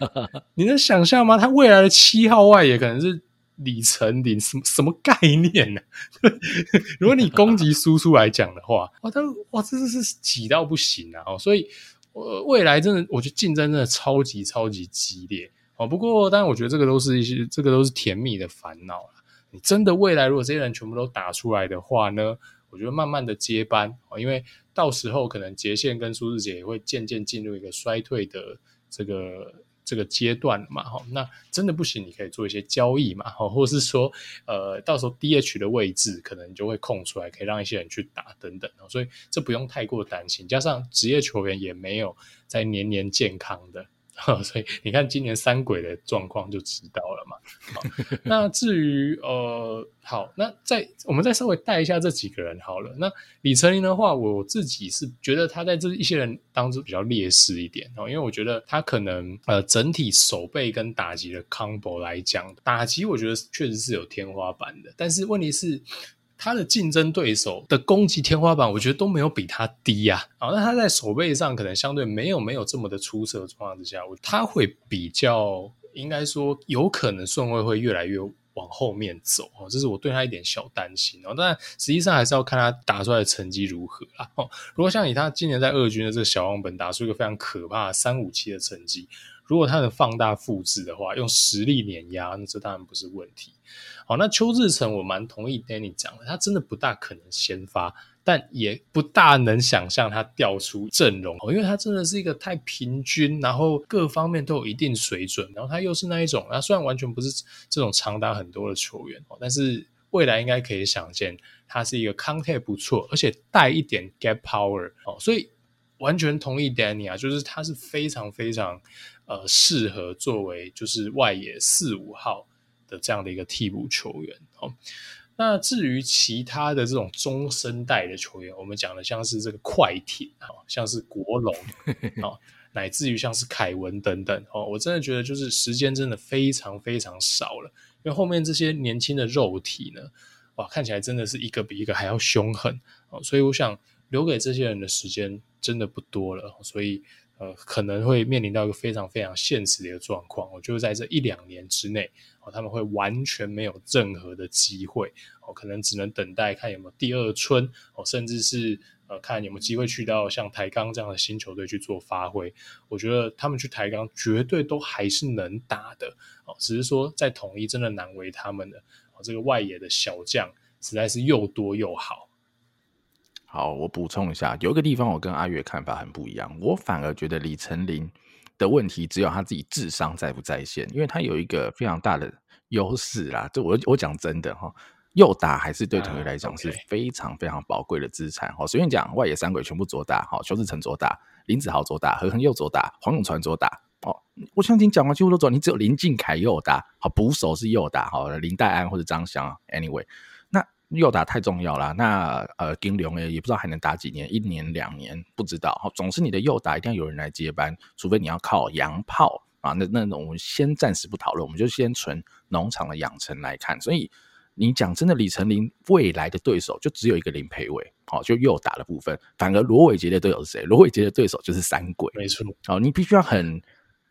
[SPEAKER 3] 你能想象吗？他未来的七号外野可能是？李成林什么什么概念呢、啊？如果你攻击输出来讲的话，哇，但哇，真的是挤到不行啊！哦，所以呃，未来真的，我觉得竞争真的超级超级激烈哦。不过，当然，我觉得这个都是一些，这个都是甜蜜的烦恼了。你真的未来如果这些人全部都打出来的话呢，我觉得慢慢的接班哦，因为到时候可能杰宪跟苏志杰也会渐渐进入一个衰退的这个。这个阶段嘛，哈，那真的不行，你可以做一些交易嘛，哈，或者是说，呃，到时候 DH 的位置可能就会空出来，可以让一些人去打等等，所以这不用太过担心。加上职业球员也没有在年年健康的，所以你看今年三鬼的状况就知道了嘛。好，那至于呃，好，那再我们再稍微带一下这几个人好了。那李成林的话，我自己是觉得他在这一些人当中比较劣势一点哦，因为我觉得他可能呃整体守备跟打击的 combo 来讲，打击我觉得确实是有天花板的，但是问题是。他的竞争对手的攻击天花板，我觉得都没有比他低呀。好，那他在守备上可能相对没有没有这么的出色的状况之下，他会比较应该说有可能顺位会越来越往后面走哦。这是我对他一点小担心哦。但实际上还是要看他打出来的成绩如何啦。哦，如果像以他今年在二军的这个小王本打出一个非常可怕的三五七的成绩，如果他能放大复制的话，用实力碾压，那这当然不是问题。好，那邱志成我蛮同意 Danny 讲的，他真的不大可能先发，但也不大能想象他调出阵容，因为他真的是一个太平均，然后各方面都有一定水准，然后他又是那一种，他虽然完全不是这种长打很多的球员，但是未来应该可以想见，他是一个 contact 不错，而且带一点 gap power，哦所以完全同意 Danny 啊，就是他是非常非常呃适合作为就是外野四五号。的这样的一个替补球员，哦，那至于其他的这种中生代的球员，我们讲的像是这个快艇，像是国龙，乃至于像是凯文等等，哦，我真的觉得就是时间真的非常非常少了，因为后面这些年轻的肉体呢，哇，看起来真的是一个比一个还要凶狠，哦，所以我想留给这些人的时间真的不多了，所以呃，可能会面临到一个非常非常现实的一个状况，我就在这一两年之内。哦他们会完全没有任何的机会哦，可能只能等待看有没有第二春哦，甚至是呃看有没有机会去到像台钢这样的新球队去做发挥。我觉得他们去台钢绝对都还是能打的哦，只是说在统一真的难为他们了哦。这个外野的小将实在是又多又好。
[SPEAKER 2] 好，我补充一下，有一个地方我跟阿月看法很不一样，我反而觉得李成林。的问题只有他自己智商在不在线，因为他有一个非常大的优势啦。这我我讲真的哈，右打还是对统一来讲是非常非常宝贵的资产。好，随便讲，外野三鬼全部左打，好，邱志成左打，林子豪左打，何恒右左打，黄永传左打。哦，我相信讲完几乎都左，你只有林靖凯右打，好，捕手是右打，好，林黛安或者张翔，anyway。右打太重要了，那呃，金龙诶也不知道还能打几年，一年两年不知道。总是你的右打一定要有人来接班，除非你要靠洋炮啊。那那种我们先暂时不讨论，我们就先纯农场的养成来看。所以你讲真的，李成林未来的对手就只有一个林培伟，好，就右打的部分。反而罗伟杰的对手是谁？罗伟杰的对手就是三鬼，
[SPEAKER 3] 没错。
[SPEAKER 2] 好，你必须要很。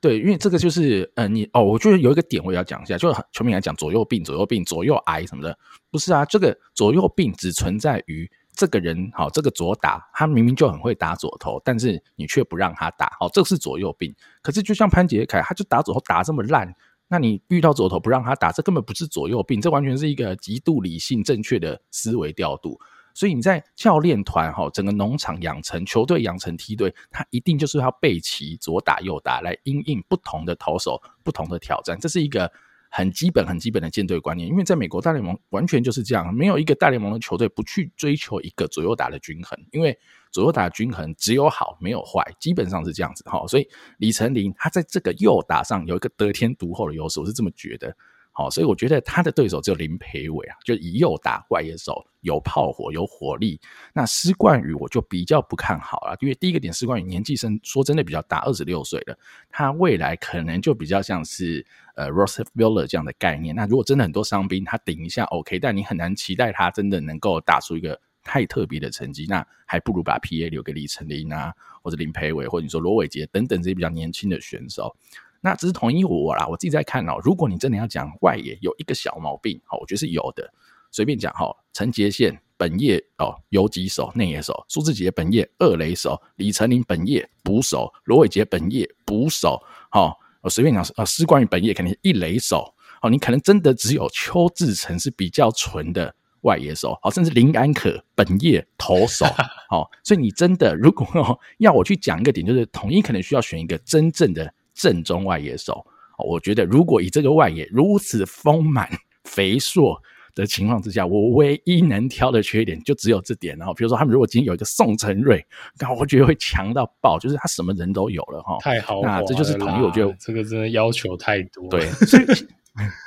[SPEAKER 2] 对，因为这个就是，呃，你哦，我觉得有一个点我要讲一下，就是球迷来讲左右并、左右并、左右挨什么的，不是啊，这个左右并只存在于这个人，好，这个左打他明明就很会打左投，但是你却不让他打，好，这是左右并。可是就像潘杰凯，他就打左投打这么烂，那你遇到左投不让他打，这根本不是左右并，这完全是一个极度理性正确的思维调度。所以你在教练团哈，整个农场养成、球队养成梯队，他一定就是要备齐左打右打来因应不同的投手、不同的挑战，这是一个很基本、很基本的建队观念。因为在美国大联盟完全就是这样，没有一个大联盟的球队不去追求一个左右打的均衡，因为左右打的均衡只有好没有坏，基本上是这样子哈。所以李成林他在这个右打上有一个得天独厚的优势，我是这么觉得。好，所以我觉得他的对手只有林培伟啊，就以右打外野手有炮火有火力。那施冠宇我就比较不看好了，因为第一个点，施冠宇年纪深，说真的比较大，二十六岁了，他未来可能就比较像是呃 Ross Miller 这样的概念。那如果真的很多伤兵，他顶一下 OK，但你很难期待他真的能够打出一个太特别的成绩。那还不如把 PA 留给李成林啊，或者林培伟，或者你说罗伟杰等等这些比较年轻的选手。那只是统一我啦，我自己在看哦。如果你真的要讲外野有一个小毛病，好，我觉得是有的。随便讲哈，陈杰宪本业哦游击手内野手，苏志杰本业二垒手，李成林本业捕手，罗伟杰本业捕手，好，我随便讲啊，施冠宇本业肯定是一垒手，好，你可能真的只有邱志成是比较纯的外野手，好，甚至林安可本业投手，好，所以你真的如果要我去讲一个点，就是统一可能需要选一个真正的。正宗外野手，我觉得如果以这个外野如此丰满、肥硕、的情况之下，我唯一能挑的缺点就只有这点。然后，比如说他们如果今天有一个宋承瑞，那我觉得会强到爆，就是他什么人都有了哈。
[SPEAKER 3] 太豪华了，
[SPEAKER 2] 那这就是统一。我觉得
[SPEAKER 3] 这个真的要求太多。
[SPEAKER 2] 对，所以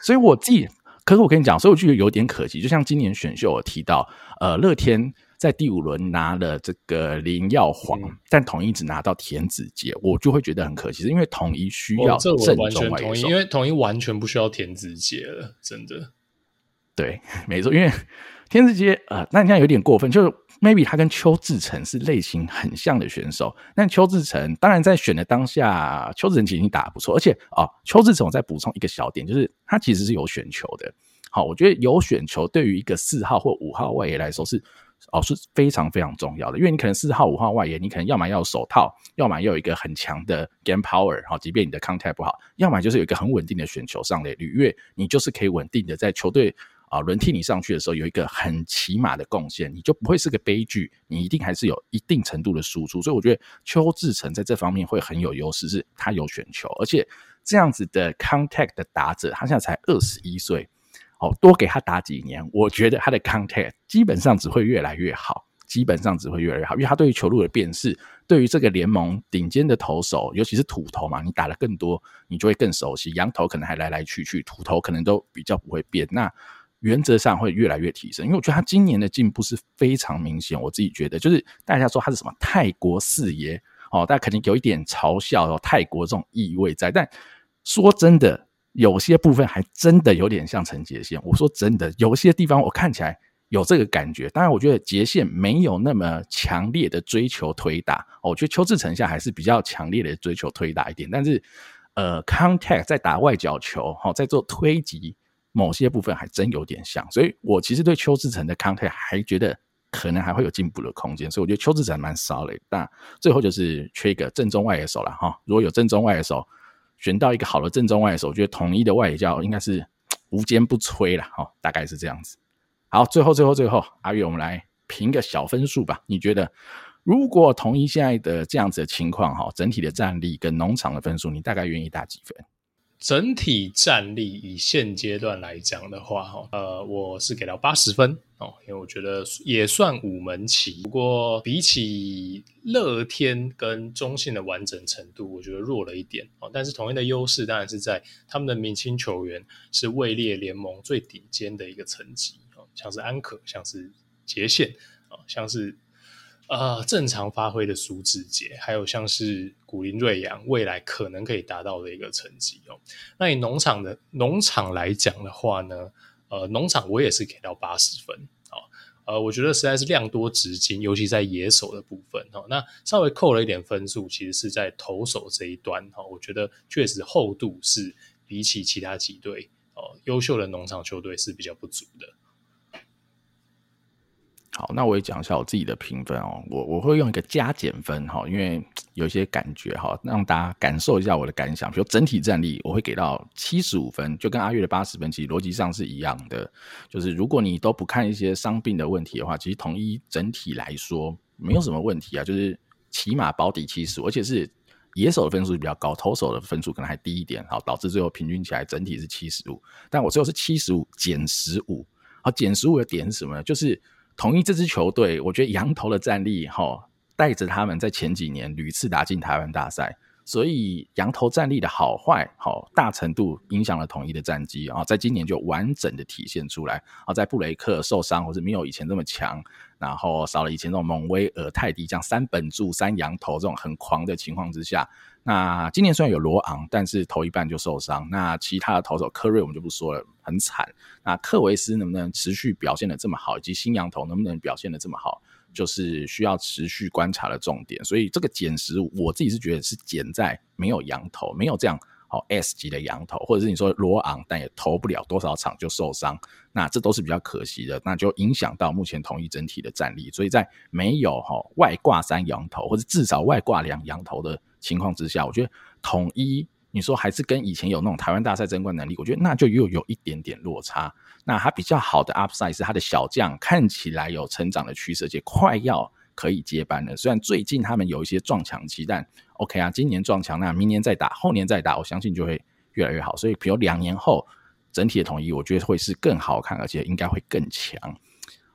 [SPEAKER 2] 所以我自己，可是我跟你讲，所以我觉得有点可惜。就像今年选秀我提到，呃，乐天。在第五轮拿了这个林耀煌，嗯、但统一只拿到田子杰，我就会觉得很可惜，因为统一需要正中外野手，哦、统一
[SPEAKER 3] 因为统一完全不需要田子杰了，真的。
[SPEAKER 2] 对，没错，因为田子杰呃，那你看有点过分，就是 maybe 他跟邱志成是类型很像的选手，但邱志成当然在选的当下，邱志成其实打得不错，而且哦，邱志成我再补充一个小点，就是他其实是有选球的。好，我觉得有选球对于一个四号或五号外野来说是。哦，是非常非常重要的，因为你可能四号、五号外野，你可能要么要手套，要么要有一个很强的 game power，好，即便你的 contact 不好，要么就是有一个很稳定的选球上垒率，因为你就是可以稳定的在球队啊轮替你上去的时候有一个很起码的贡献，你就不会是个悲剧，你一定还是有一定程度的输出，所以我觉得邱志成在这方面会很有优势，是他有选球，而且这样子的 contact 的打者，他现在才二十一岁。哦，多给他打几年，我觉得他的 contact 基本上只会越来越好，基本上只会越来越好，因为他对于球路的辨识，对于这个联盟顶尖的投手，尤其是土投嘛，你打得更多，你就会更熟悉。洋投可能还来来去去，土投可能都比较不会变。那原则上会越来越提升，因为我觉得他今年的进步是非常明显。我自己觉得，就是大家说他是什么泰国四爷哦，大家肯定有一点嘲笑哦，泰国这种意味在，但说真的。有些部分还真的有点像陈杰宪。我说真的，有些地方我看起来有这个感觉。当然，我觉得杰宪没有那么强烈的追求推打。我觉得邱志成下还是比较强烈的追求推打一点。但是，呃，contact 在打外角球，哈在做推击，某些部分还真有点像。所以我其实对邱志成的 contact 还觉得可能还会有进步的空间。所以我觉得邱志成蛮 solid。但最后就是缺一个正中外野手了哈。如果有正中外野手。选到一个好的正中外的时候，我觉得统一的外野教应该是无坚不摧了，哈，大概是这样子。好，最后最后最后，阿月，我们来评个小分数吧。你觉得如果统一现在的这样子的情况，哈，整体的战力跟农场的分数，你大概愿意打几分？
[SPEAKER 3] 整体战力以现阶段来讲的话，哈，呃，我是给到八十分哦，因为我觉得也算五门棋。不过比起乐天跟中信的完整程度，我觉得弱了一点哦。但是同样的优势当然是在他们的明星球员是位列联盟最顶尖的一个层级哦，像是安可，像是杰宪啊，像是。呃，正常发挥的苏志杰，还有像是古林瑞阳，未来可能可以达到的一个成绩哦。那以农场的农场来讲的话呢，呃，农场我也是给到八十分哦。呃，我觉得实在是量多值精，尤其在野手的部分哦。那稍微扣了一点分数，其实是在投手这一端哈。我觉得确实厚度是比起其他几队哦优秀的农场球队是比较不足的。
[SPEAKER 2] 好，那我也讲一下我自己的评分哦。我我会用一个加减分哈，因为有一些感觉哈，让大家感受一下我的感想。比如整体战力，我会给到七十五分，就跟阿月的八十分其实逻辑上是一样的。就是如果你都不看一些伤病的问题的话，其实统一整体来说没有什么问题啊。就是起码保底七十，而且是野手的分数比较高，投手的分数可能还低一点，好，导致最后平均起来整体是七十五。但我最后是七十五减十五，好，减十五的点是什么呢？就是。统一这支球队，我觉得羊头的战力哈，带着他们在前几年屡次打进台湾大赛，所以羊头战力的好坏，好大程度影响了统一的战绩啊，在今年就完整的体现出来啊，在布雷克受伤或者没有以前这么强，然后少了以前那种猛威尔泰迪这样三本柱三羊头这种很狂的情况之下。那今年虽然有罗昂，但是投一半就受伤。那其他的投手科瑞我们就不说了，很惨。那克维斯能不能持续表现得这么好，以及新洋投能不能表现得这么好，就是需要持续观察的重点。所以这个减十，我自己是觉得是减在没有洋投，没有这样。好 S 级的洋投，或者是你说罗昂，但也投不了多少场就受伤，那这都是比较可惜的，那就影响到目前同一整体的战力。所以在没有哈外挂三洋投，或者至少外挂两洋投的情况之下，我觉得统一你说还是跟以前有那种台湾大赛争冠能力，我觉得那就又有一点点落差。那他比较好的 upside 是他的小将看起来有成长的趋势，且快要。可以接班了。虽然最近他们有一些撞墙期，但 OK 啊，今年撞墙，那明年再打，后年再打，我相信就会越来越好。所以，比如两年后整体的统一，我觉得会是更好看，而且应该会更强。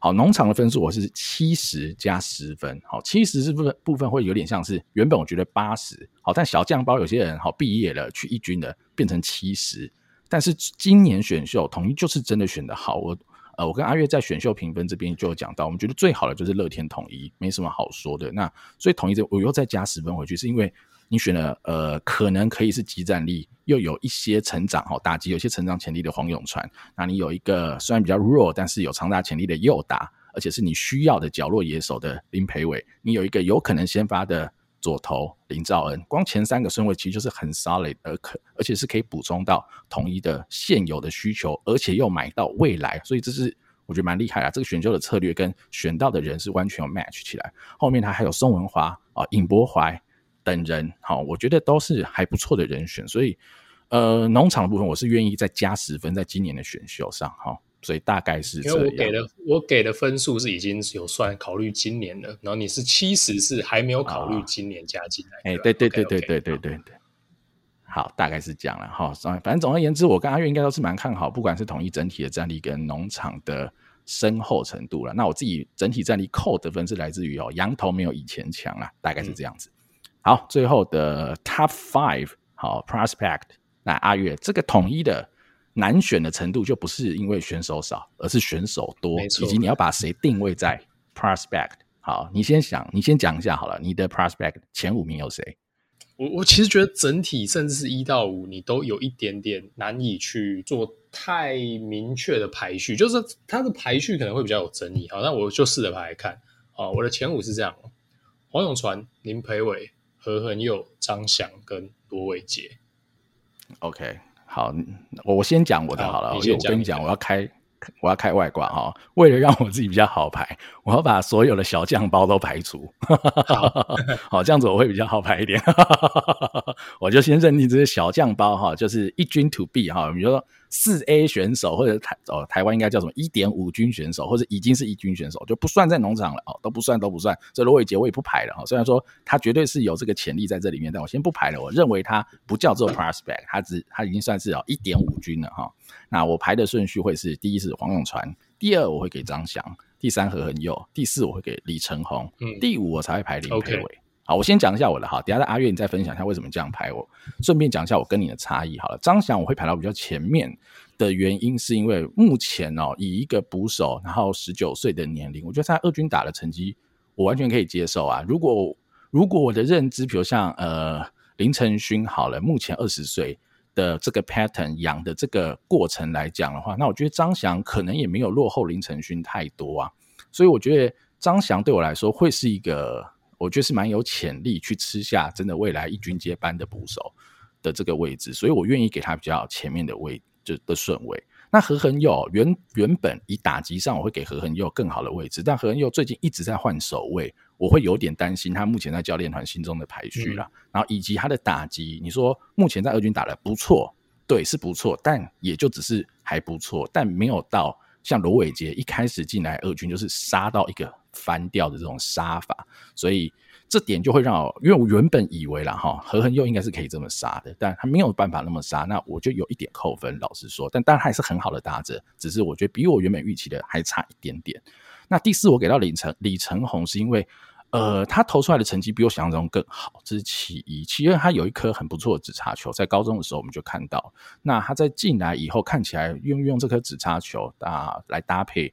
[SPEAKER 2] 好，农场的分数我是七十加十分。好，七十是部分部分会有点像是原本我觉得八十，好，但小酱包有些人好毕业了去一军的变成七十，但是今年选秀统一就是真的选得好。我呃，我跟阿月在选秀评分这边就有讲到，我们觉得最好的就是乐天统一，没什么好说的。那所以统一这我又再加十分回去，是因为。你选了呃，可能可以是即战力，又有一些成长哈，打击有些成长潜力的黄永传。那你有一个虽然比较弱，但是有长打潜力的右打，而且是你需要的角落野手的林培伟。你有一个有可能先发的左投林兆恩。光前三个顺位其实就是很 solid，而可而且是可以补充到统一的现有的需求，而且又买到未来，所以这是我觉得蛮厉害啊。这个选秀的策略跟选到的人是完全有 match 起来。后面他还有宋文华啊，尹柏怀。等人好，我觉得都是还不错的人选，所以呃，农场的部分我是愿意再加十分，在今年的选秀上哈，所以大概是这样。因为
[SPEAKER 3] 我给的我给的分数是已经有算考虑今年了，然后你是七十是还没有考虑今年加进来。哎、
[SPEAKER 2] 啊，对对对对对对对对，好，大概是这样了哈。反正总而言之，我跟阿月应该都是蛮看好，不管是统一整体的战力跟农场的深厚程度了。那我自己整体战力扣的分是来自于哦，羊头没有以前强了，大概是这样子。嗯好，最后的 Top Five 好 Prospect，那阿月这个统一的难选的程度就不是因为选手少，而是选手多，以及你要把谁定位在 Prospect。好，你先想，你先讲一下好了，你的 Prospect 前五名有谁？
[SPEAKER 3] 我我其实觉得整体甚至是一到五，你都有一点点难以去做太明确的排序，就是它的排序可能会比较有争议。好，那我就试着排来看。好，我的前五是这样：黄永传、林培伟。何恒佑、张翔跟罗伟杰
[SPEAKER 2] ，OK，好，我我先讲我的好了，我跟你讲，我要开我要开外挂哈，为了让我自己比较好排，我要把所有的小酱包都排除，好，好，这样子我会比较好排一点，我就先认定这些小酱包哈，就是一军 to be 哈，比如说。四 A 选手或者台哦，台湾应该叫什么一点五军选手，或者已经是一军选手，就不算在农场了哦，都不算都不算。这罗伟杰我也不排了哈，虽然说他绝对是有这个潜力在这里面，但我先不排了。我认为他不叫做 prospect，他只他已经算是哦一点五军了哈。那我排的顺序会是：第一是黄永传，第二我会给张翔，第三何恒佑，第四我会给李承宏，嗯，第五我才会排林培伟。Okay. 好，我先讲一下我的哈，等下的阿月你再分享一下为什么这样排我。顺便讲一下我跟你的差异好了。张翔我会排到比较前面的原因，是因为目前哦，以一个捕手，然后十九岁的年龄，我觉得在二军打的成绩，我完全可以接受啊。如果如果我的认知，比如像呃林承勋好了，目前二十岁的这个 pattern 养的这个过程来讲的话，那我觉得张翔可能也没有落后林承勋太多啊。所以我觉得张翔对我来说会是一个。我觉得是蛮有潜力去吃下真的未来一军接班的捕手的这个位置，所以我愿意给他比较前面的位就的顺位。那何恒佑原原本以打击上我会给何恒佑更好的位置，但何恒佑最近一直在换守位，我会有点担心他目前在教练团心中的排序啦。嗯、然后以及他的打击，你说目前在二军打得不错，对，是不错，但也就只是还不错，但没有到像罗伟杰一开始进来二军就是杀到一个。翻掉的这种杀法，所以这点就会让，因为我原本以为啦哈，何恒又应该是可以这么杀的，但他没有办法那么杀，那我就有一点扣分。老实说，但当然还是很好的搭着，只是我觉得比我原本预期的还差一点点。那第四，我给到李成李成红，是因为呃，他投出来的成绩比我想象中更好，这是其一。其二，他有一颗很不错的指叉球，在高中的时候我们就看到，那他在进来以后，看起来用用这颗指叉球啊来搭配。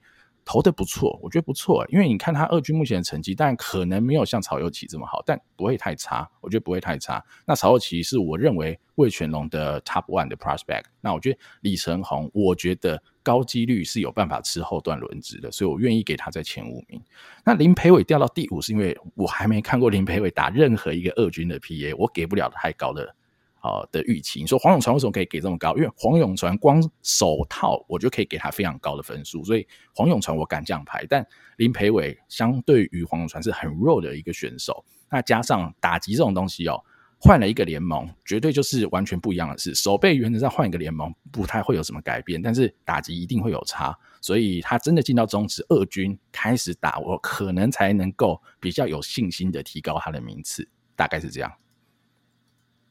[SPEAKER 2] 投的不错，我觉得不错，因为你看他二军目前的成绩，但可能没有像曹祐齐这么好，但不会太差，我觉得不会太差。那曹祐齐是我认为魏全龙的 top one 的 prospect，那我觉得李承鸿，我觉得高几率是有办法吃后段轮值的，所以我愿意给他在前五名。那林培伟掉到第五，是因为我还没看过林培伟打任何一个二军的 PA，我给不了太高的。好的预期，你说黄永传为什么可以给这么高？因为黄永传光手套我就可以给他非常高的分数，所以黄永传我敢这样排。但林培伟相对于黄永传是很弱的一个选手，那加上打击这种东西哦，换了一个联盟，绝对就是完全不一样的事。守备原则上换一个联盟不太会有什么改变，但是打击一定会有差。所以他真的进到中职二军开始打，我可能才能够比较有信心的提高他的名次，大概是这样。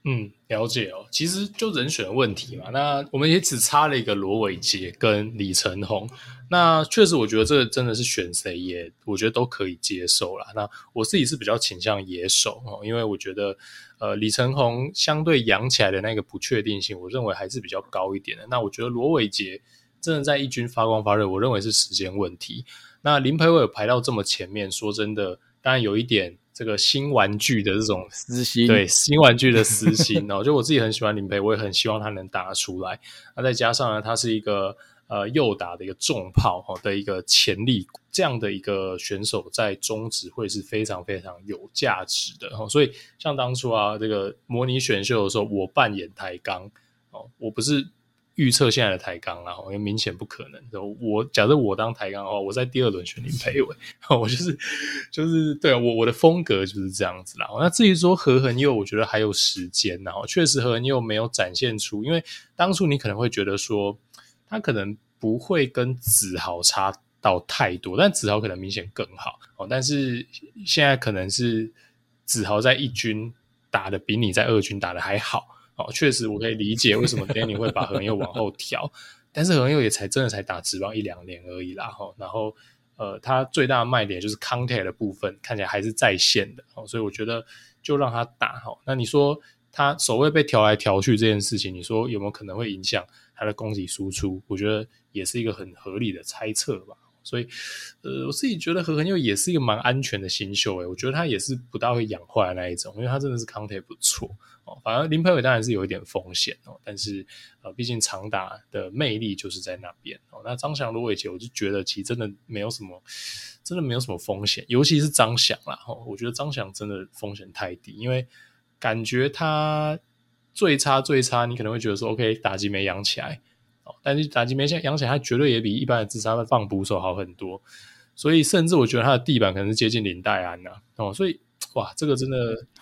[SPEAKER 3] 嗯，了解哦。其实就人选问题嘛，那我们也只差了一个罗伟杰跟李承鸿。那确实，我觉得这个真的是选谁也，我觉得都可以接受啦。那我自己是比较倾向野手哦，因为我觉得呃李承鸿相对养起来的那个不确定性，我认为还是比较高一点的。那我觉得罗伟杰真的在一军发光发热，我认为是时间问题。那林培伟排到这么前面，说真的，当然有一点。这个新玩具的这种
[SPEAKER 2] 私心，
[SPEAKER 3] 对新玩具的私心哦，就我自己很喜欢林培，我也很希望他能打出来。那再加上呢，他是一个呃右打的一个重炮哈的一个潜力，这样的一个选手在中职会是非常非常有价值的哈。所以像当初啊，这个模拟选秀的时候，我扮演台钢哦，我不是。预测现在的台钢啦，因为明显不可能。我假设我当台钢的话，我在第二轮选林培伟，我就是就是对啊我我的风格就是这样子啦。那至于说何恒佑，我觉得还有时间，然后确实何恒佑没有展现出，因为当初你可能会觉得说他可能不会跟子豪差到太多，但子豪可能明显更好哦。但是现在可能是子豪在一军打的比你在二军打的还好。哦，确实我可以理解为什么 Danny 会把何恒佑往后调，但是何恒佑也才真的才打职棒一两年而已啦。哈，然后呃，他最大的卖点就是 contact 的部分看起来还是在线的，哦，所以我觉得就让他打哈。那你说他守卫被调来调去这件事情，你说有没有可能会影响他的攻击输出？我觉得也是一个很合理的猜测吧。所以，呃，我自己觉得何恒佑也是一个蛮安全的新秀诶，我觉得他也是不大会养坏的那一种，因为他真的是康体不错哦。反而林培伟当然是有一点风险哦，但是呃，毕竟长打的魅力就是在那边哦。那张翔、罗伟杰，我就觉得其实真的没有什么，真的没有什么风险，尤其是张翔啦。哦，我觉得张翔真的风险太低，因为感觉他最差最差，你可能会觉得说，OK，打击没养起来。但是打击没像养起来，他绝对也比一般的自杀放捕手好很多，所以甚至我觉得他的地板可能是接近林黛安呐哦，所以哇，这个真的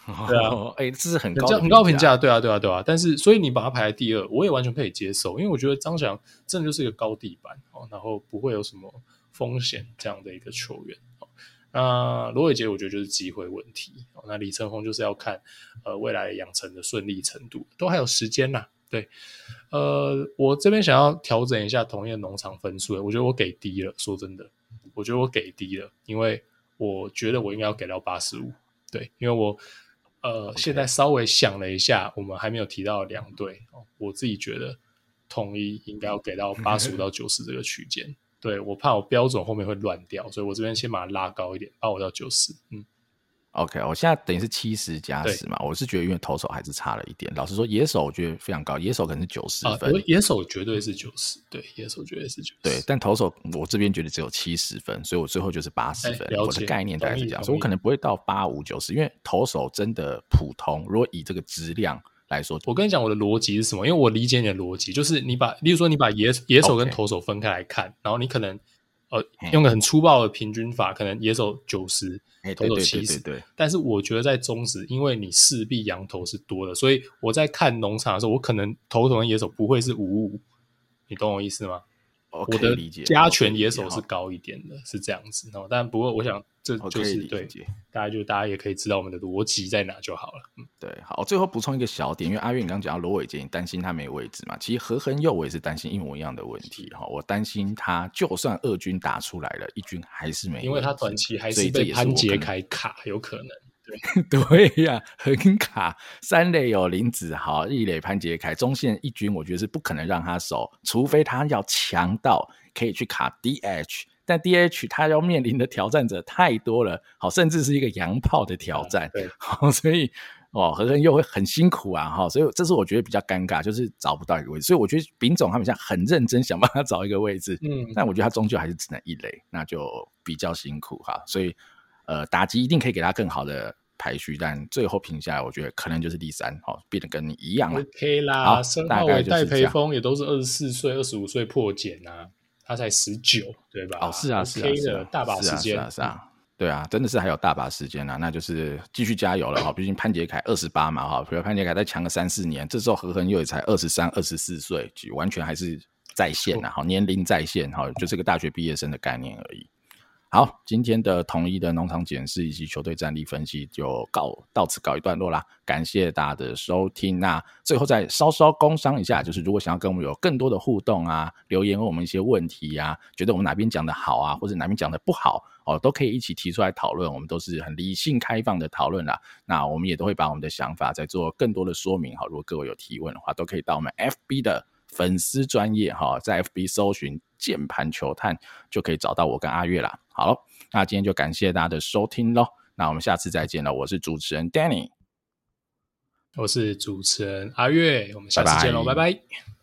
[SPEAKER 3] 对啊，
[SPEAKER 2] 哎、欸，这是很高
[SPEAKER 3] 很高评价，对啊，对啊，对啊。但是所以你把他排在第二，我也完全可以接受，因为我觉得张翔真的就是一个高地板哦，然后不会有什么风险这样的一个球员哦。那罗伟杰我觉得就是机会问题哦，那李承峰就是要看呃未来养成的顺利程度，都还有时间呐。对，呃，我这边想要调整一下同业农场分数，我觉得我给低了。说真的，我觉得我给低了，因为我觉得我应该要给到八十五。对，因为我呃，Okay. 现在稍微想了一下，我们还没有提到两队哦，我自己觉得统一应该要给到八十五到九十这个区间。对，我怕我标准后面会乱掉，所以我这边先把它拉高一点，把我到九十。嗯。
[SPEAKER 2] OK，我现在等于是七十加十嘛，我是觉得因为投手还是差了一点。老实说，野手我觉得非常高，野手可能是九十分，
[SPEAKER 3] 啊、野手绝对是九十，对，野手绝对是九十，
[SPEAKER 2] 对。但投手我这边觉得只有七十分，所以我最后就是八十分。我的概念大概是这样，所以我可能不会到八五九十，因为投手真的普通。如果以这个质量来说，
[SPEAKER 3] 我跟你讲我的逻辑是什么？因为我理解你的逻辑，就是你把，例如说你把野野手跟投手分开来看，Okay. 然后你可能呃用个很粗暴的平均法，可能野手九十。投手七十，但是我觉得在中职，因为你势必羊头是多的，所以我在看农场的时候，我可能投手跟野手不会是五五，你懂我意思吗？我的加权野手是高一点的，是这样子。但不过我想这就是对，大家就大家也可以知道我们的逻辑在哪就好了。嗯，
[SPEAKER 2] 对，好，最后补充一个小点，因为阿月你刚刚讲到罗伟杰，你担心他没位置嘛？其实何恒佑我也是担心一模一样的问题哈，我担心他就算二军打出来了，一军还是没位置，
[SPEAKER 3] 因为他短期还是被潘杰凯卡，有可能。
[SPEAKER 2] 对 对呀，很卡。三垒有林子豪，一垒潘杰凯，中线一军，我觉得是不可能让他守，除非他要强到可以去卡 DH。但 DH 他要面临的挑战者太多了，好，甚至是一个洋炮的挑战。对，好，所以哦，何恒佑会很辛苦啊，哈，所以这是我觉得比较尴尬，就是找不到一个位置。所以我觉得丙总他们现在很认真想帮他找一个位置，嗯，但我觉得他终究还是只能一垒，那就比较辛苦哈，所以。呃，打击一定可以给他更好的排序，但最后评下来，我觉得可能就是第三，好，变得跟你一样了。
[SPEAKER 3] OK 啦，好，大概戴培峰也都是二十四岁、二十五岁破茧啊，他才十九，对吧？
[SPEAKER 2] 哦，是啊，是啊，是啊，
[SPEAKER 3] 大把时间，
[SPEAKER 2] 是啊，是啊，对啊，真的是还有大把时间啊，那就是继续加油了哈。毕竟潘杰凯二十八嘛，哈，比如潘杰凯再强个三四年，这时候何恒又也才二十三、二十四岁，完全还是在线啊，哈，年龄在线，哈，就是个大学毕业生的概念而已。好，今天的统一的农场检视以及球队战力分析就告到此告一段落啦。感谢大家的收听。那最后再稍稍工商一下，就是如果想要跟我们有更多的互动啊，留言问我们一些问题啊，觉得我们哪边讲的好啊，或者哪边讲的不好哦，都可以一起提出来讨论。我们都是很理性开放的讨论啦。那我们也都会把我们的想法再做更多的说明。好，如果各位有提问的话，都可以到我们 FB 的粉丝专业哈，在 FB 搜寻。键盘球探就可以找到我跟阿月啦。好，那今天就感谢大家的收听喽。那我们下次再见了。我是主持人 Danny，
[SPEAKER 3] 我是主持人阿月，我们下次见喽，拜拜。拜拜。